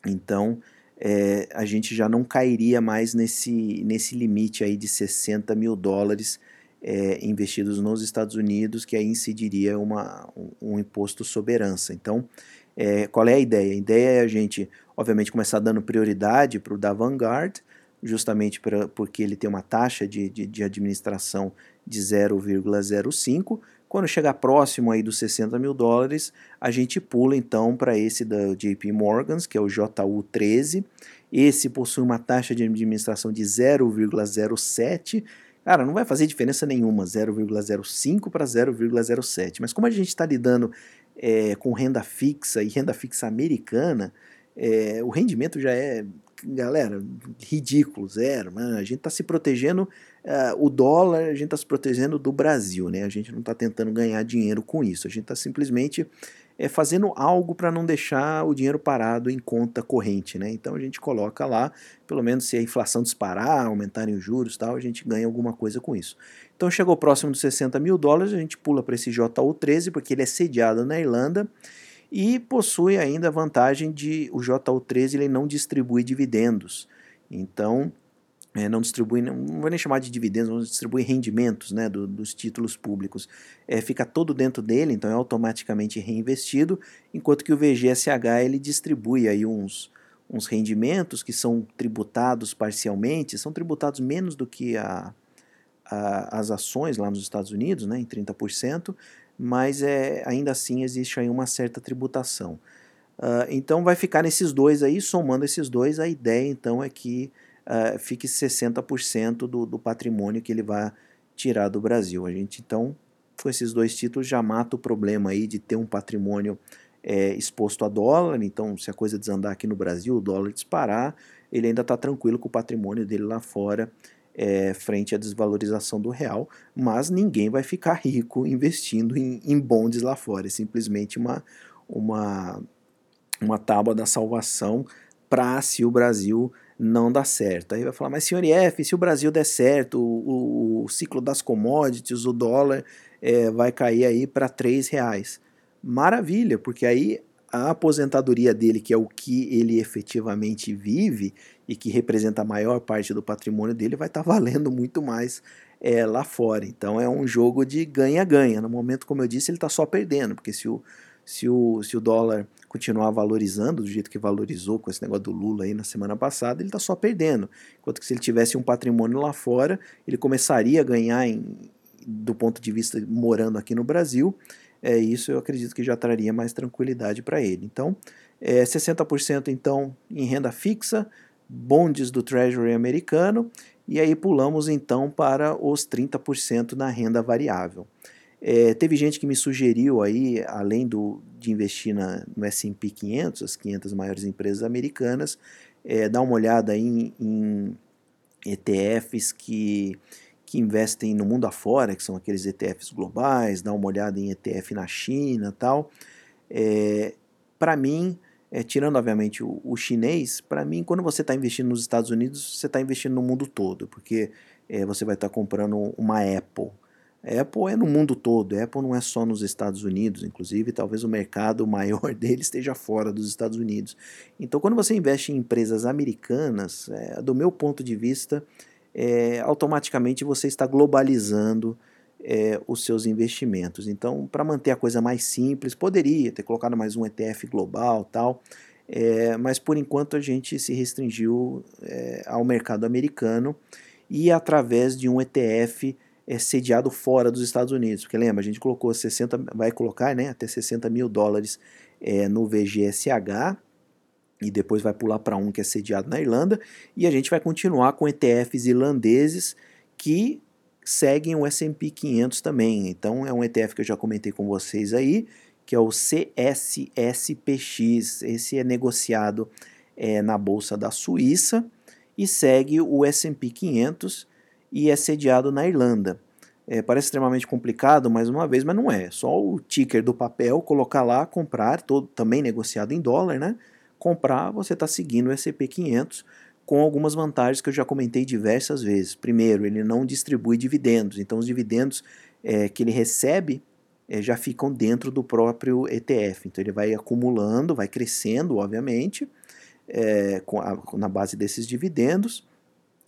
Então é, a gente já não cairia mais nesse, nesse limite aí de 60 mil dólares é, investidos nos Estados Unidos, que aí incidiria uma, um, um imposto sobre herança. Então é, qual é a ideia? A ideia é a gente, obviamente, começar dando prioridade para o da Vanguard, justamente pra, porque ele tem uma taxa de, de, de administração de 0,05. Quando chegar próximo aí dos 60 mil dólares, a gente pula então para esse da JP Morgan, que é o JU13. Esse possui uma taxa de administração de 0,07. Cara, não vai fazer diferença nenhuma, 0,05 para 0,07. Mas como a gente está lidando é, com renda fixa e renda fixa americana, é, o rendimento já é, galera, ridículo, zero. Né? A gente está se protegendo, uh, o dólar, a gente está se protegendo do Brasil, né? A gente não está tentando ganhar dinheiro com isso, a gente está simplesmente é, fazendo algo para não deixar o dinheiro parado em conta corrente, né? Então a gente coloca lá, pelo menos se a inflação disparar, aumentarem os juros tal, a gente ganha alguma coisa com isso. Então chegou próximo dos 60 mil dólares, a gente pula para esse JU13, porque ele é sediado na Irlanda e possui ainda a vantagem de o JU13 ele não distribui dividendos. Então, é, não distribui, não, vou nem chamar de dividendos, não distribui rendimentos né, do, dos títulos públicos. É, fica todo dentro dele, então é automaticamente reinvestido, enquanto que o VGSH ele distribui aí uns, uns rendimentos que são tributados parcialmente, são tributados menos do que a, a, as ações lá nos Estados Unidos, né, em 30%, mas é, ainda assim existe aí uma certa tributação. Uh, então vai ficar nesses dois aí, somando esses dois, a ideia então é que uh, fique 60% do, do patrimônio que ele vai tirar do Brasil. A gente então, com esses dois títulos, já mata o problema aí de ter um patrimônio é, exposto a dólar, então se a coisa desandar aqui no Brasil, o dólar disparar, ele ainda está tranquilo com o patrimônio dele lá fora, é, frente à desvalorização do real, mas ninguém vai ficar rico investindo em, em bondes lá fora, é simplesmente uma, uma, uma tábua da salvação para se o Brasil não dá certo. Aí vai falar, mas senhor IF, se o Brasil der certo, o, o, ciclo das commodities, o dólar é, vai cair aí para três reais. Maravilha, porque aí a aposentadoria dele, que é o que ele efetivamente vive e que representa a maior parte do patrimônio dele, vai estar tá valendo muito mais é, lá fora. Então é um jogo de ganha-ganha. No momento, como eu disse, ele está só perdendo, porque se o, se o, se o dólar continuar valorizando do jeito que valorizou com esse negócio do Lula aí na semana passada, ele está só perdendo. Enquanto que se ele tivesse um patrimônio lá fora, ele começaria a ganhar em, do ponto de vista morando aqui no Brasil é, isso eu acredito que já traria mais tranquilidade para ele. Então, é, 60% então em renda fixa, bondes do Treasury americano, e aí pulamos então para os 30% na renda variável. É, teve gente que me sugeriu aí, além do, de investir na, no S&P 500, as 500 maiores empresas americanas, é, dar uma olhada em, em ETFs que que investem no mundo afora, que são aqueles ETFs globais, dá uma olhada em ETF na China tal. É, para mim, é, tirando obviamente o, o chinês, para mim, quando você está investindo nos Estados Unidos, você está investindo no mundo todo, porque é, você vai estar tá comprando uma Apple. Apple é no mundo todo, Apple não é só nos Estados Unidos, inclusive talvez o mercado maior dele esteja fora dos Estados Unidos. Então, quando você investe em empresas americanas, é, do meu ponto de vista, é, automaticamente você está globalizando é, os seus investimentos. Então, para manter a coisa mais simples, poderia ter colocado mais um ETF global tal, é, mas por enquanto a gente se restringiu é, ao mercado americano e através de um ETF é, sediado fora dos Estados Unidos. Porque lembra, a gente colocou 60, vai colocar né, até 60 mil dólares é, no VGSH e depois vai pular para um que é sediado na Irlanda e a gente vai continuar com ETFs irlandeses que seguem o S&P 500 também. Então é um ETF que eu já comentei com vocês aí, que é o CSSPX. Esse é negociado é, na bolsa da Suíça e segue o S&P 500 e é sediado na Irlanda. É, parece extremamente complicado, mais uma vez, mas não é. Só o ticker do papel, colocar lá, comprar, todo também negociado em dólar, né? Comprar, você está seguindo o S&P 500 com algumas vantagens que eu já comentei diversas vezes. Primeiro, ele não distribui dividendos, então os dividendos é, que ele recebe é, já ficam dentro do próprio ETF. Então ele vai acumulando, vai crescendo, obviamente, é, a, na base desses dividendos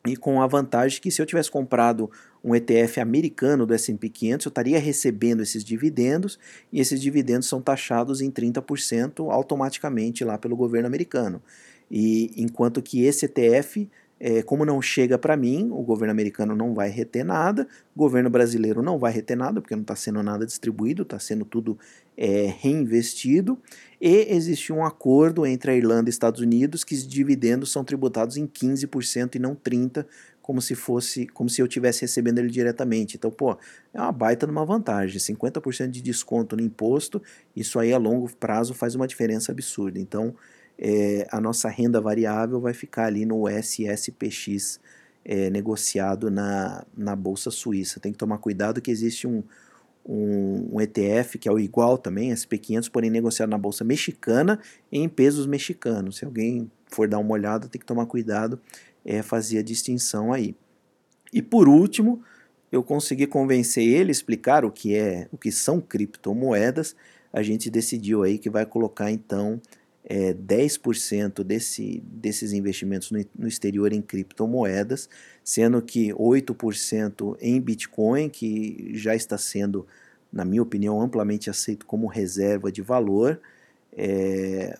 e com a vantagem que se eu tivesse comprado um ETF americano do S&P 500, eu estaria recebendo esses dividendos e esses dividendos são taxados em 30% automaticamente lá pelo governo americano. E enquanto que esse ETF é, como não chega para mim, o governo americano não vai reter nada, o governo brasileiro não vai reter nada, porque não está sendo nada distribuído, está sendo tudo é, reinvestido, e existe um acordo entre a Irlanda e Estados Unidos que os dividendos são tributados em 15% e não 30%, como se fosse, como se eu estivesse recebendo ele diretamente. Então, pô, é uma baita de uma vantagem, 50% de desconto no imposto, isso aí a longo prazo faz uma diferença absurda. Então, é, a nossa renda variável vai ficar ali no SSPX é, negociado na, na Bolsa Suíça. Tem que tomar cuidado que existe um, um, um, ETF que é o igual também, SP500, porém negociado na Bolsa Mexicana em pesos mexicanos. Se alguém for dar uma olhada, tem que tomar cuidado, é, fazer a distinção aí. E por último, eu consegui convencer ele, explicar o que é, o que são criptomoedas. A gente decidiu aí que vai colocar então é, 10% desse, desses investimentos no, no, exterior em criptomoedas, sendo que 8% em Bitcoin, que já está sendo, na minha opinião, amplamente aceito como reserva de valor, é,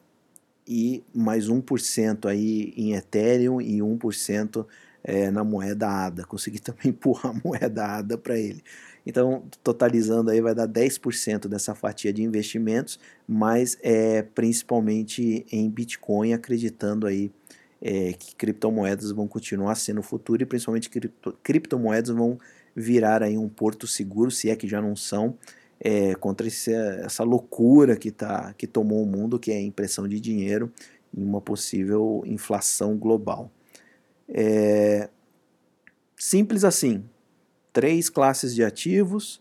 e mais 1% aí em Ethereum e 1% é, na moeda ADA. Consegui também empurrar a moeda ADA para ele. Então, totalizando aí vai dar 10% dessa fatia de investimentos, mas é principalmente em Bitcoin, acreditando aí é, que criptomoedas vão continuar sendo o futuro e principalmente cripto, criptomoedas vão virar aí um porto seguro, se é que já não são, é, contra esse, essa loucura que, tá, que tomou o mundo, que é a impressão de dinheiro em uma possível inflação global. É, simples assim, três classes de ativos,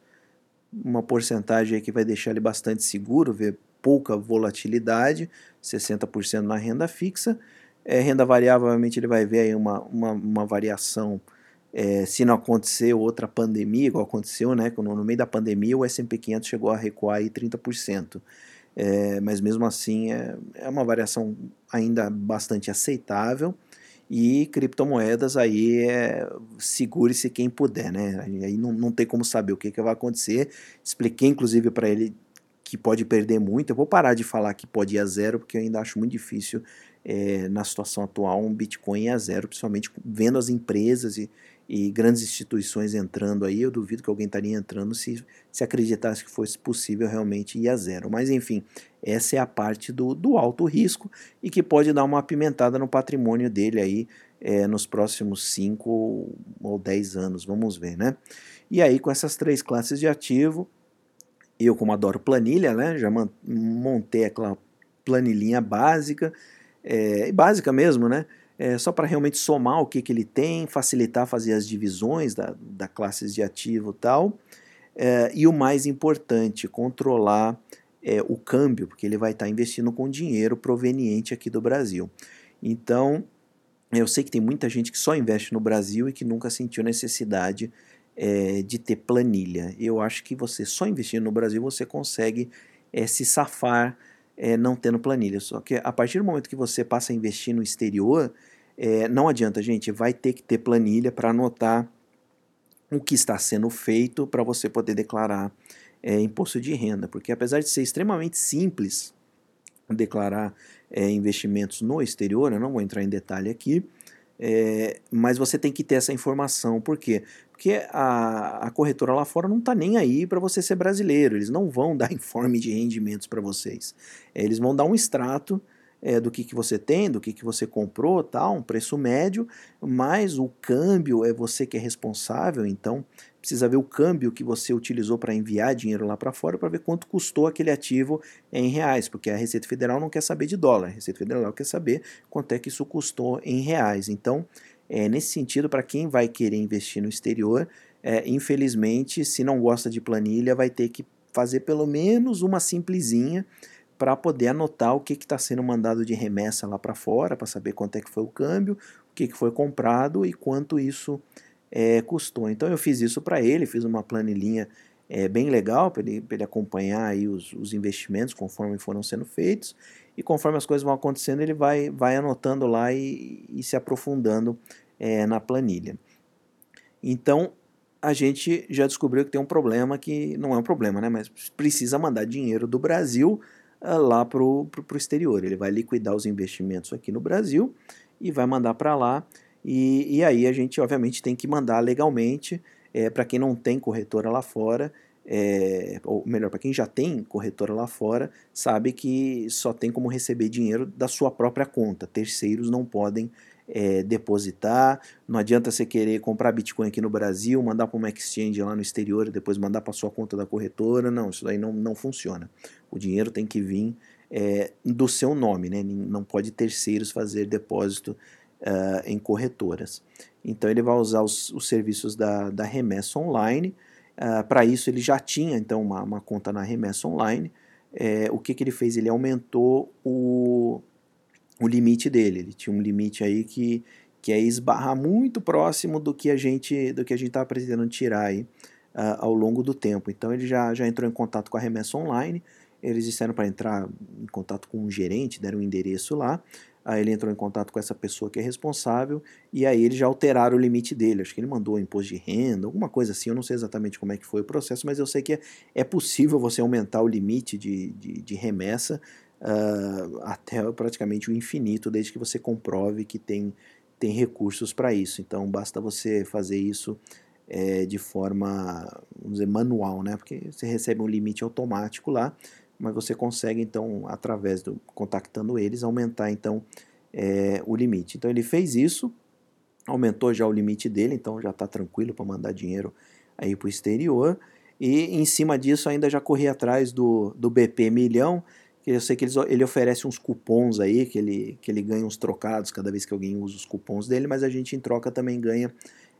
uma porcentagem que vai deixar ele bastante seguro, ver pouca volatilidade, 60% na renda fixa. É, renda variável, obviamente, ele vai ver aí uma, uma, uma variação é, se não acontecer outra pandemia, igual aconteceu, né? No, no meio da pandemia, o S&P 500 chegou a recuar aí 30%. É, mas mesmo assim é, é uma variação ainda bastante aceitável. E criptomoedas aí é segure-se quem puder, né? Aí não, não tem como saber o que, que vai acontecer. Expliquei inclusive para ele que pode perder muito. Eu vou parar de falar que pode ir a zero, porque eu ainda acho muito difícil é, na situação atual um Bitcoin a zero, principalmente vendo as empresas e, e grandes instituições entrando aí, eu duvido que alguém estaria entrando se, se acreditasse que fosse possível realmente ir a zero. Mas enfim, essa é a parte do, do alto risco e que pode dar uma apimentada no patrimônio dele aí é, nos próximos 5 ou 10 anos, vamos ver, né? E aí com essas três classes de ativo, eu como adoro planilha, né, já montei aquela planilhinha básica, é, básica mesmo, né? É, só para realmente somar o que, que ele tem, facilitar fazer as divisões da, da classes de ativo tal. É, e o mais importante, controlar é, o câmbio, porque ele vai estar tá investindo com dinheiro proveniente aqui do Brasil. Então, eu sei que tem muita gente que só investe no Brasil e que nunca sentiu necessidade é, de ter planilha. Eu acho que você só investindo no Brasil você consegue é, se safar é, não tendo planilha. Só que a partir do momento que você passa a investir no exterior, é, não adianta, gente, vai ter que ter planilha para anotar o que está sendo feito para você poder declarar é, imposto de renda, porque apesar de ser extremamente simples declarar é, investimentos no exterior, eu não vou entrar em detalhe aqui, é, mas você tem que ter essa informação. Por quê? Porque a, a corretora lá fora não está nem aí para você ser brasileiro. Eles não vão dar informe de rendimentos para vocês. É, eles vão dar um extrato é, do que, que você tem, do que, que você comprou, tal, um preço médio, mas o câmbio é você que é responsável, então precisa ver o câmbio que você utilizou para enviar dinheiro lá para fora para ver quanto custou aquele ativo em reais, porque a Receita Federal não quer saber de dólar, a Receita Federal quer saber quanto é que isso custou em reais. Então, é, nesse sentido, para quem vai querer investir no exterior, é, infelizmente, se não gosta de planilha, vai ter que fazer pelo menos uma simplesinha para poder anotar o que está sendo mandado de remessa lá para fora, para saber quanto é que foi o câmbio, o que, que foi comprado e quanto isso é, custou. Então eu fiz isso para ele, fiz uma planilhinha é, bem legal para ele, ele acompanhar aí os, os, investimentos conforme foram sendo feitos e conforme as coisas vão acontecendo ele vai, vai anotando lá e, e se aprofundando é, na planilha. Então a gente já descobriu que tem um problema que não é um problema, né? Mas precisa mandar dinheiro do Brasil lá para o exterior. Ele vai liquidar os investimentos aqui no Brasil e vai mandar para lá e, e aí a gente, obviamente, tem que mandar legalmente é, para quem não tem corretora lá fora, é, ou melhor, para quem já tem corretora lá fora, sabe que só tem como receber dinheiro da sua própria conta. Terceiros não podem é, depositar. Não adianta você querer comprar Bitcoin aqui no Brasil, mandar para uma exchange lá no exterior e depois mandar para sua conta da corretora. Não, isso daí não, não funciona. O dinheiro tem que vir é, do seu nome, né? Não pode terceiros fazer depósito uh, em corretoras. Então ele vai usar os, os serviços da, da remessa online. Uh, Para isso ele já tinha então uma, uma conta na remessa online. É, o que, que ele fez? Ele aumentou o, o limite dele. Ele tinha um limite aí que, que é esbarrar muito próximo do que a gente do que a gente estava pretendendo tirar aí uh, ao longo do tempo. Então ele já, já entrou em contato com a remessa online. Eles disseram para entrar em contato com um gerente, deram um endereço lá. Aí ele entrou em contato com essa pessoa que é responsável e aí eles já alteraram o limite dele. Acho que ele mandou imposto de renda, alguma coisa assim. Eu não sei exatamente como é que foi o processo, mas eu sei que é, é possível você aumentar o limite de, de, de remessa uh, até praticamente o infinito, desde que você comprove que tem, tem recursos para isso. Então basta você fazer isso é, de forma, vamos dizer, manual, né? Porque você recebe um limite automático lá mas você consegue então, através do contactando eles, aumentar então é, o limite. Então ele fez isso, aumentou já o limite dele, então já está tranquilo para mandar dinheiro aí para o exterior. E em cima disso ainda já corri atrás do, do BP Milhão, que eu sei que eles, ele oferece uns cupons aí, que ele, que ele ganha uns trocados cada vez que alguém usa os cupons dele, mas a gente em troca também ganha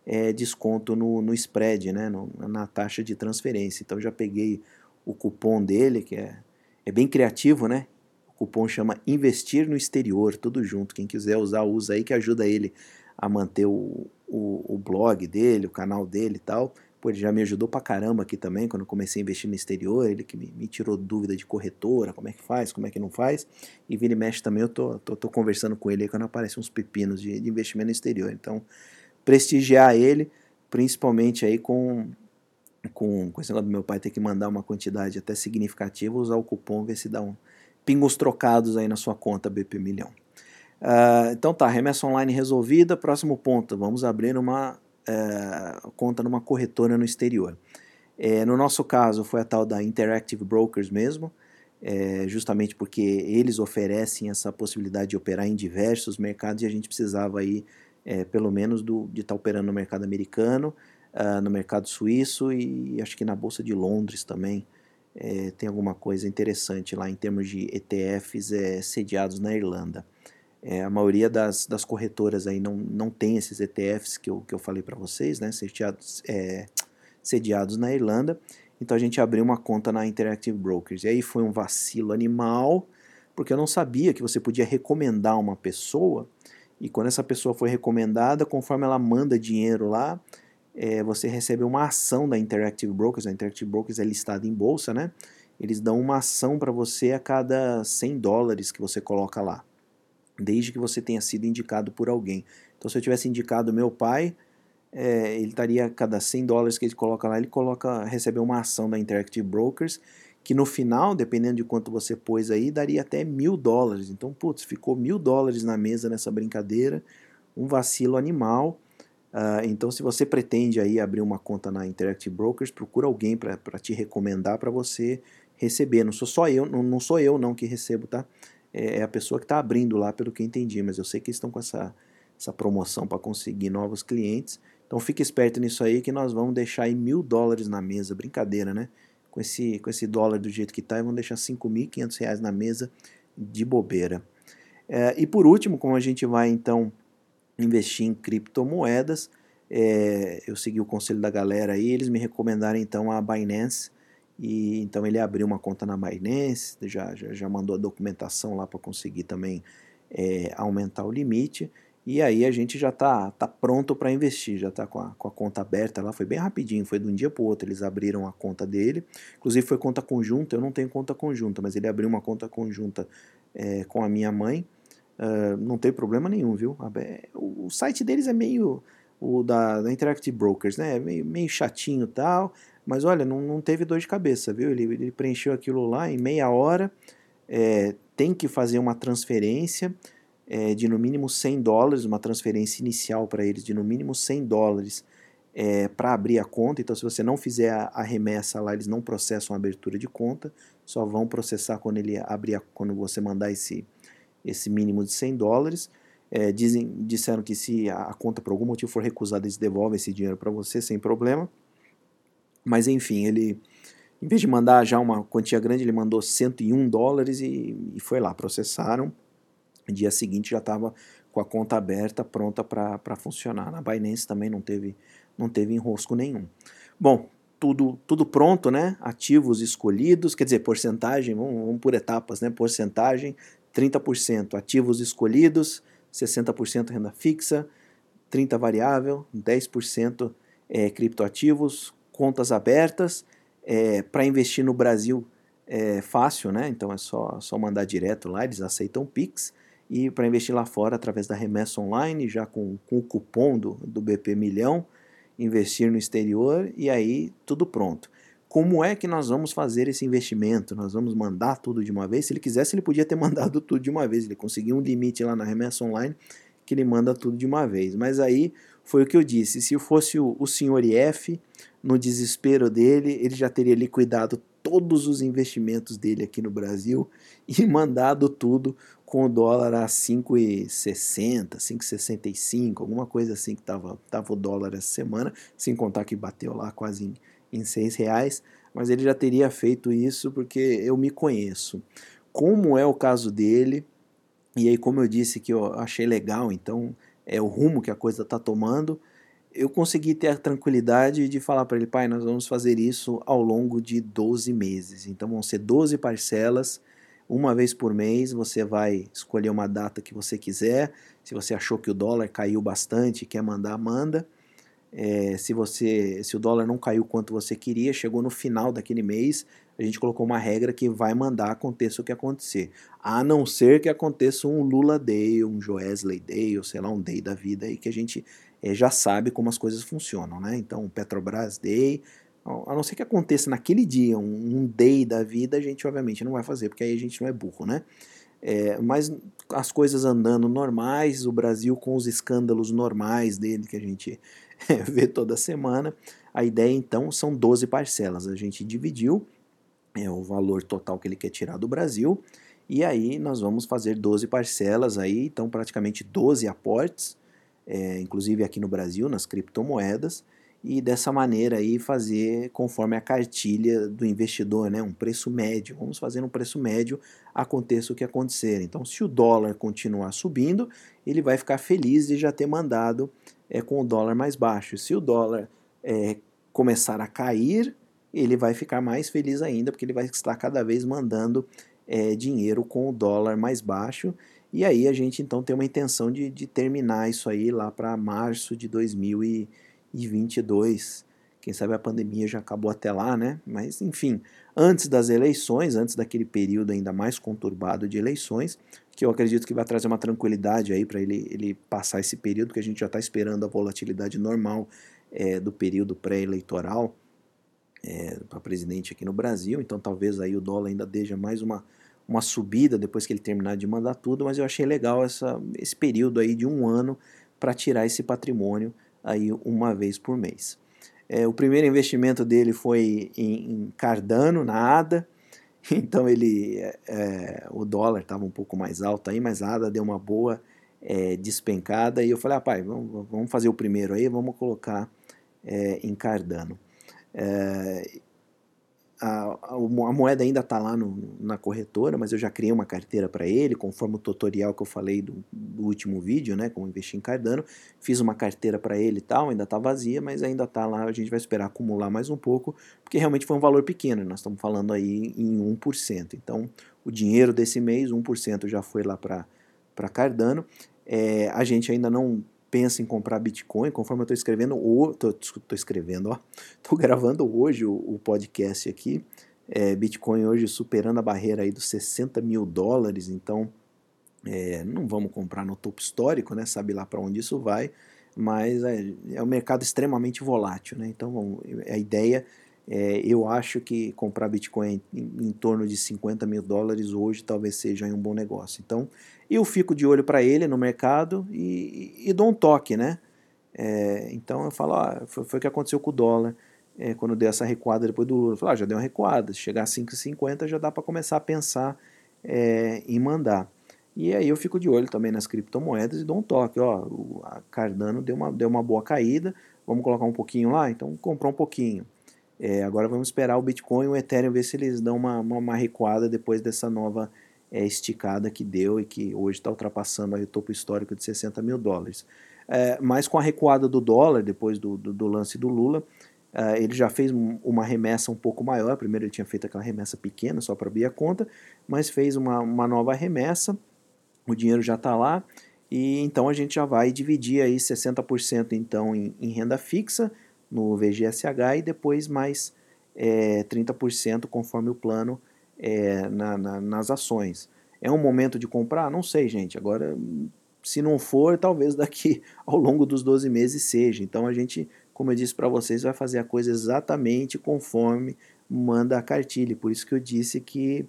é, desconto no, no spread, né, no, na taxa de transferência. Então já peguei o cupom dele, que é, é bem criativo, né? O cupom chama Investir no Exterior, tudo junto. Quem quiser usar, usa aí que ajuda ele a manter o, o, o blog dele, o canal dele e tal. Pô, ele já me ajudou pra caramba aqui também, quando comecei a investir no exterior, ele que me, me, tirou dúvida de corretora, como é que faz, como é que não faz. E vira e mexe também, eu tô, tô, tô conversando com ele aí quando aparecem uns pepinos de, de investimento no exterior. Então, prestigiar ele, principalmente aí com com, com esse negócio do meu pai ter que mandar uma quantidade até significativa, usar o cupom, ver se dá um pingos trocados aí na sua conta BP Milhão. Uh, então tá, remessa online resolvida. Próximo ponto, vamos abrir uma uh, conta numa corretora no exterior. É, no nosso caso foi a tal da Interactive Brokers mesmo, é, justamente porque eles oferecem essa possibilidade de operar em diversos mercados e a gente precisava aí, é, pelo menos, do, de estar tá operando no mercado americano, uh, no mercado suíço e acho que na Bolsa de Londres também é, tem alguma coisa interessante lá em termos de ETFs é, sediados na Irlanda. É, a maioria das, das corretoras aí não, não tem esses ETFs que eu, que eu falei para vocês, né, sediados, é, sediados na Irlanda. Então a gente abriu uma conta na Interactive Brokers. E aí foi um vacilo animal, porque eu não sabia que você podia recomendar uma pessoa, e quando essa pessoa foi recomendada, conforme ela manda dinheiro lá, é, você recebe uma ação da Interactive Brokers. A Interactive Brokers é listada em bolsa, né? Eles dão uma ação para você a cada 100 dólares que você coloca lá, desde que você tenha sido indicado por alguém. Então, se eu tivesse indicado meu pai, é, ele estaria, cada 100 dólares que ele coloca lá, ele coloca, recebe uma ação da Interactive Brokers, que no final, dependendo de quanto você pôs aí, daria até mil dólares. Então, putz, ficou mil dólares na mesa nessa brincadeira, um vacilo animal. Uh, então, se você pretende aí abrir uma conta na Interactive Brokers, procura alguém para te recomendar para você receber. Não sou só eu, não, não sou eu não que recebo, tá? É, é a pessoa que está abrindo lá, pelo que eu entendi, mas eu sei que estão com essa, essa promoção para conseguir novos clientes. Então fique esperto nisso aí que nós vamos deixar aí mil dólares na mesa, brincadeira, né? Com esse, com esse dólar do jeito que está, vamos deixar 5.500 reais na mesa de bobeira. É, e por último, como a gente vai então investir em criptomoedas, é, eu segui o conselho da galera aí, eles me recomendaram então a Binance, e então ele abriu uma conta na Binance, já, já, já mandou a documentação lá para conseguir também é, aumentar o limite. E aí a gente já está tá pronto para investir, já está com a, com a conta aberta lá, foi bem rapidinho, foi de um dia para o outro, eles abriram a conta dele, inclusive foi conta conjunta, eu não tenho conta conjunta, mas ele abriu uma conta conjunta é, com a minha mãe, uh, não tem problema nenhum, viu? O, site deles é meio, o da, da Interactive Brokers, né, é meio, meio chatinho tal, mas olha, não, não teve dor de cabeça, viu? Ele, ele preencheu aquilo lá em meia hora, é, tem que fazer uma transferência, é, de no mínimo 100 dólares, uma transferência inicial para eles de no mínimo 100 dólares é, para abrir a conta. Então, se você não fizer a, a, remessa lá, eles não processam a abertura de conta, só vão processar quando ele abrir a, quando você mandar esse, esse mínimo de 100 dólares. É, dizem, disseram que se a, a conta por algum motivo for recusada, eles devolvem esse dinheiro para você sem problema. Mas enfim, ele, em vez de mandar já uma quantia grande, ele mandou 101 dólares e, e foi lá, processaram dia seguinte já estava com a conta aberta, pronta para funcionar. Na Binance também não teve, não teve enrosco nenhum. Bom, tudo, tudo pronto, né? Ativos escolhidos, quer dizer, porcentagem, vamos, vamos por etapas, né? Porcentagem, 30%. Ativos escolhidos, 60% renda fixa, 30% variável, 10% é, criptoativos, contas abertas. É, para investir no Brasil é fácil, né? Então é só, só mandar direto lá, eles aceitam Pix e para investir lá fora através da remessa online, já com, com o cupom do, do BP Milhão, investir no exterior e aí tudo pronto. Como é que nós vamos fazer esse investimento? Nós vamos mandar tudo de uma vez? Se ele quisesse, ele podia ter mandado tudo de uma vez. Ele conseguiu um limite lá na remessa online que ele manda tudo de uma vez. Mas aí foi o que eu disse: se fosse o, o senhor IF, no desespero dele, ele já teria liquidado todos os investimentos dele aqui no Brasil e mandado tudo com o dólar a 5,60, 5,65, alguma coisa assim que estava tava o dólar essa semana, sem contar que bateu lá quase em, em 6 reais, mas ele já teria feito isso porque eu me conheço. Como é o caso dele, e aí como eu disse que eu achei legal, então é o rumo que a coisa está tomando, eu consegui ter a tranquilidade de falar para ele, pai, nós vamos fazer isso ao longo de 12 meses. Então vão ser 12 parcelas, uma vez por mês você vai escolher uma data que você quiser. Se você achou que o dólar caiu bastante e quer mandar, manda. É, se você se o dólar não caiu quanto você queria, chegou no final daquele mês, a gente colocou uma regra que vai mandar aconteça o que acontecer. A não ser que aconteça um Lula Day, um Joesley Day, ou sei lá, um Day da vida aí que a gente é, já sabe como as coisas funcionam, né? Então, Petrobras Day, a não ser que aconteça naquele dia um, um day da vida, a gente obviamente não vai fazer, porque aí a gente não é burro, né? É, mas as coisas andando normais, o Brasil com os escândalos normais dele que a gente vê toda semana, a ideia então são 12 parcelas. A gente dividiu é, o valor total que ele quer tirar do Brasil, e aí nós vamos fazer 12 parcelas aí, então praticamente 12 aportes é, inclusive aqui no Brasil, nas criptomoedas, e dessa maneira aí fazer conforme a cartilha do investidor, né, um preço médio. Vamos fazer um preço médio, aconteça o que acontecer. Então, se o dólar continuar subindo, ele vai ficar feliz de já ter mandado é, com o dólar mais baixo. Se o dólar é, começar a cair, ele vai ficar mais feliz ainda, porque ele vai estar cada vez mandando é, dinheiro com o dólar mais baixo e aí a gente então tem uma intenção de, de terminar isso aí lá para março de 2022. Quem sabe a pandemia já acabou até lá, né? Mas enfim, antes das eleições, antes daquele período ainda mais conturbado de eleições, que eu acredito que vai trazer uma tranquilidade aí para ele, ele passar esse período, que a gente já está esperando a volatilidade normal é, do período pré-eleitoral é, para presidente aqui no Brasil, então talvez aí o dólar ainda deixe mais uma, uma subida depois que ele terminar de mandar tudo, mas eu achei legal essa, esse período aí de um ano para tirar esse patrimônio aí uma vez por mês. É, o primeiro investimento dele foi em, em Cardano, na ADA, então ele, é, é, o dólar estava um pouco mais alto aí, mas a ADA deu uma boa é, despencada e eu falei, ah, pai, vamos, vamos fazer o primeiro aí, vamos colocar é, em Cardano. É, a, a, moeda ainda está lá no, na corretora, mas eu já criei uma carteira para ele, conforme o tutorial que eu falei do, do, último vídeo, né, como investir em Cardano. Fiz uma carteira para ele e tal, ainda está vazia, mas ainda está lá. A gente vai esperar acumular mais um pouco, porque realmente foi um valor pequeno. Nós estamos falando aí em 1%. Então, o dinheiro desse mês, 1% já foi lá para Cardano. É, a gente ainda não pensa em comprar Bitcoin, conforme eu estou escrevendo, estou escrevendo, ó, estou gravando hoje o, o podcast aqui, é, Bitcoin hoje superando a barreira aí dos 60 mil dólares, então é, não vamos comprar no topo histórico, né? Sabe lá para onde isso vai, mas é, é um mercado extremamente volátil, né? Então a ideia é, eu acho que comprar Bitcoin em, em, torno de 50 mil dólares hoje talvez seja um bom negócio. Então, eu fico de olho para ele no mercado e, e, dou um toque, né? É, então eu falo, ah, foi, foi o que aconteceu com o dólar é, quando deu essa recuada depois do Lula. Eu falo, ah, já deu uma recuada, se chegar a 5,50 já dá para começar a pensar é, em mandar. E aí eu fico de olho também nas criptomoedas e dou um toque. Ó, a Cardano deu uma, deu uma boa caída, vamos colocar um pouquinho lá? Então comprou um pouquinho. É, agora vamos esperar o Bitcoin e o Ethereum ver se eles dão uma, uma, uma recuada depois dessa nova é, esticada que deu e que hoje está ultrapassando o topo histórico de 60 mil dólares. É, mas com a recuada do dólar, depois do, do, do lance do Lula, é, ele já fez uma remessa um pouco maior. Primeiro ele tinha feito aquela remessa pequena só para abrir a conta, mas fez uma, uma nova remessa, o dinheiro já está lá, e então a gente já vai dividir aí 60% então em, em renda fixa, no VGSH e depois mais é, 30% conforme o plano é, na, na, nas ações. É um momento de comprar? Não sei, gente. Agora, se não for, talvez daqui ao longo dos 12 meses seja. Então a gente, como eu disse para vocês, vai fazer a coisa exatamente conforme manda a cartilha. Por isso que eu disse que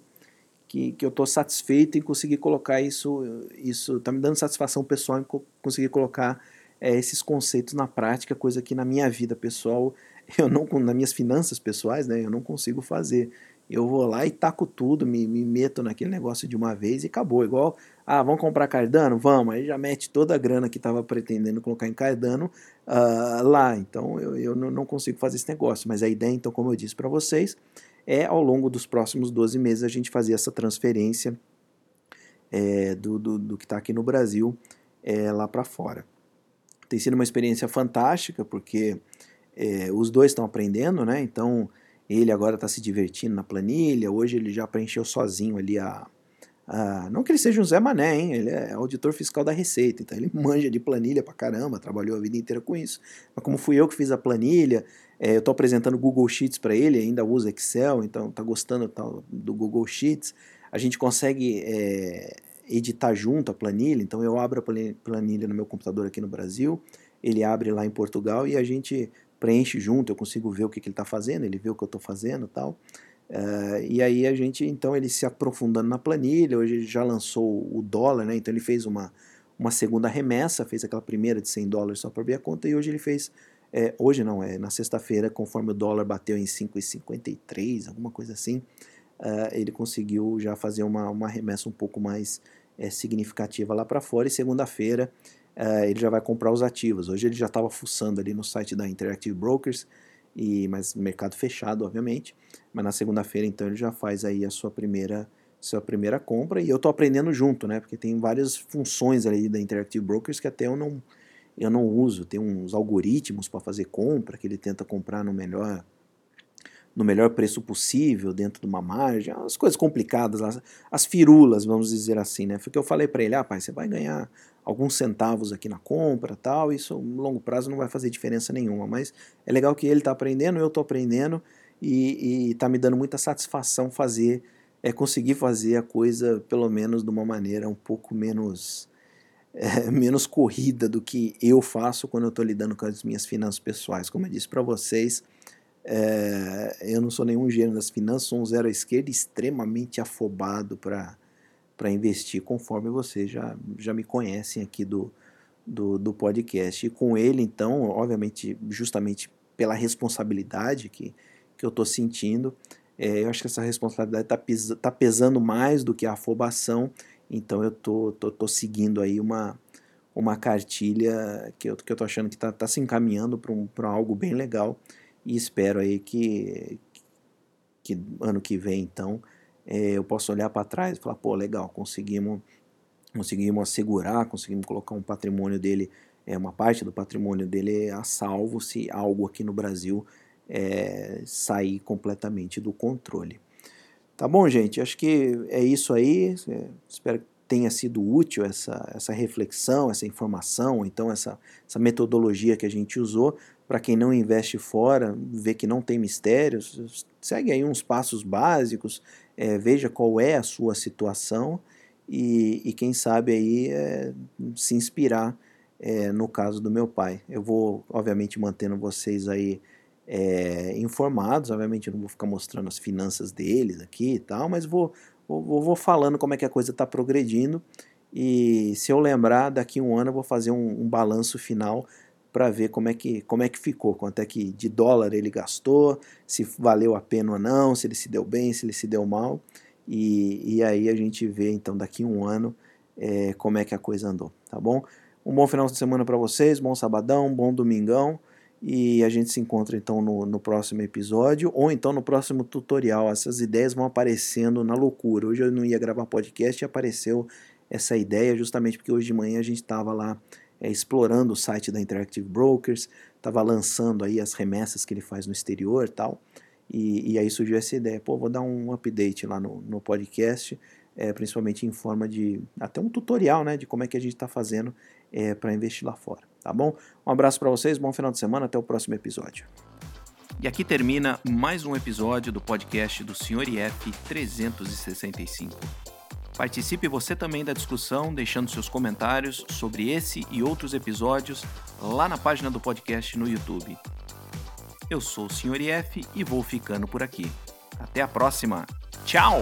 que, que eu estou satisfeito em conseguir colocar isso, isso está me dando satisfação pessoal em conseguir colocar é, esses conceitos na prática, coisa que na minha vida pessoal, eu não, nas minhas finanças pessoais, né, eu não consigo fazer. Eu vou lá e taco tudo, me, me meto naquele negócio de uma vez e acabou. Igual, ah, vamos comprar Cardano? Vamos. Aí já mete toda a grana que estava pretendendo colocar em Cardano uh, lá. Então eu, eu não consigo fazer esse negócio. Mas a ideia, então, como eu disse para vocês, é ao longo dos próximos 12 meses a gente fazer essa transferência é, do, do, do, que está aqui no Brasil é, lá para fora. Tem sido uma experiência fantástica, porque é, os dois estão aprendendo, né? Então, ele agora está se divertindo na planilha, hoje ele já preencheu sozinho ali a, Não que ele seja um Zé Mané, hein? Ele é auditor fiscal da Receita, então ele manja de planilha pra caramba, trabalhou a vida inteira com isso. Mas como fui eu que fiz a planilha, é, eu estou apresentando Google Sheets para ele, ainda usa Excel, então está gostando tal, do Google Sheets. A gente consegue é, editar junto a planilha, então eu abro a planilha no meu computador aqui no Brasil, ele abre lá em Portugal e a gente preenche junto, eu consigo ver o que, que ele está fazendo, ele vê o que eu estou fazendo tal. Uh, e aí a gente, então, ele se aprofundando na planilha, hoje ele já lançou o dólar, né? Então ele fez uma, uma segunda remessa, fez aquela primeira de 100 dólares só para abrir a conta, e hoje ele fez, é, hoje não, é na sexta-feira, conforme o dólar bateu em 5,53, alguma coisa assim, uh, ele conseguiu já fazer uma, uma remessa um pouco mais é, significativa lá para fora e segunda-feira uh, ele já vai comprar os ativos. Hoje ele já estava fuçando ali no site da Interactive Brokers, e mas mercado fechado, obviamente. Mas na segunda-feira então ele já faz aí a sua primeira sua primeira compra e eu estou aprendendo junto, né? Porque tem várias funções ali da Interactive Brokers que até eu não eu não uso. Tem uns algoritmos para fazer compra que ele tenta comprar no melhor no melhor preço possível, dentro de uma margem, as coisas complicadas, as, as firulas, vamos dizer assim, né? Foi que eu falei para ele, ah, pai, você vai ganhar alguns centavos aqui na compra, tal, isso no longo prazo não vai fazer diferença nenhuma, mas é legal que ele está aprendendo, eu estou aprendendo, e está me dando muita satisfação fazer, é conseguir fazer a coisa pelo menos de uma maneira um pouco menos é, menos corrida do que eu faço quando eu estou lidando com as minhas finanças pessoais. Como eu disse para vocês, é, eu não sou nenhum gênio das finanças, sou um zero à esquerda extremamente afobado para investir, conforme vocês já, já me conhecem aqui do, do, do podcast. E com ele, então, obviamente, justamente pela responsabilidade que, que eu estou sentindo, é, eu acho que essa responsabilidade está pes tá pesando mais do que a afobação, então eu tô, tô, tô seguindo aí uma, uma cartilha que eu, que eu achando que está tá se encaminhando para um, algo bem legal e espero aí que, que ano que vem, então, é, eu possa olhar para trás e falar, pô, legal, conseguimos conseguimos assegurar, conseguimos colocar um patrimônio dele, é, uma parte do patrimônio dele a salvo se algo aqui no Brasil é, sair completamente do controle. Tá bom, gente? Acho que é isso aí. É, espero que tenha sido útil essa, essa reflexão, essa informação, então essa, essa metodologia que a gente usou. Para quem não investe fora, vê que não tem mistérios, segue aí uns passos básicos, é, veja qual é a sua situação e, e quem sabe aí é, se inspirar é, no caso do meu pai. Eu vou, obviamente, mantendo vocês aí é, informados, obviamente eu não vou ficar mostrando as finanças deles aqui e tal, mas vou, vou, vou falando como é que a coisa está progredindo e se eu lembrar, daqui um ano eu vou fazer um, um balanço final para ver como é, que, como é que ficou, quanto é que de dólar ele gastou, se valeu a pena ou não, se ele se deu bem, se ele se deu mal. E, e aí a gente vê então daqui um ano é, como é que a coisa andou, tá bom? Um bom final de semana para vocês, bom sabadão, bom domingão e a gente se encontra então no, no, próximo episódio ou então no próximo tutorial. Essas ideias vão aparecendo na loucura. Hoje eu não ia gravar podcast e apareceu essa ideia justamente porque hoje de manhã a gente estava lá é, explorando o site da Interactive Brokers, estava lançando aí as remessas que ele faz no exterior tal. E, e aí surgiu essa ideia, pô, vou dar um update lá no, no podcast, é, principalmente em forma de até um tutorial, né, de como é que a gente está fazendo é, para investir lá fora, tá bom? Um abraço para vocês, bom final de semana, até o próximo episódio. E aqui termina mais um episódio do podcast do Sr. IF 365. Participe você também da discussão, deixando seus comentários sobre esse e outros episódios lá na página do podcast no YouTube. Eu sou o Sr. IF e vou ficando por aqui. Até a próxima. Tchau!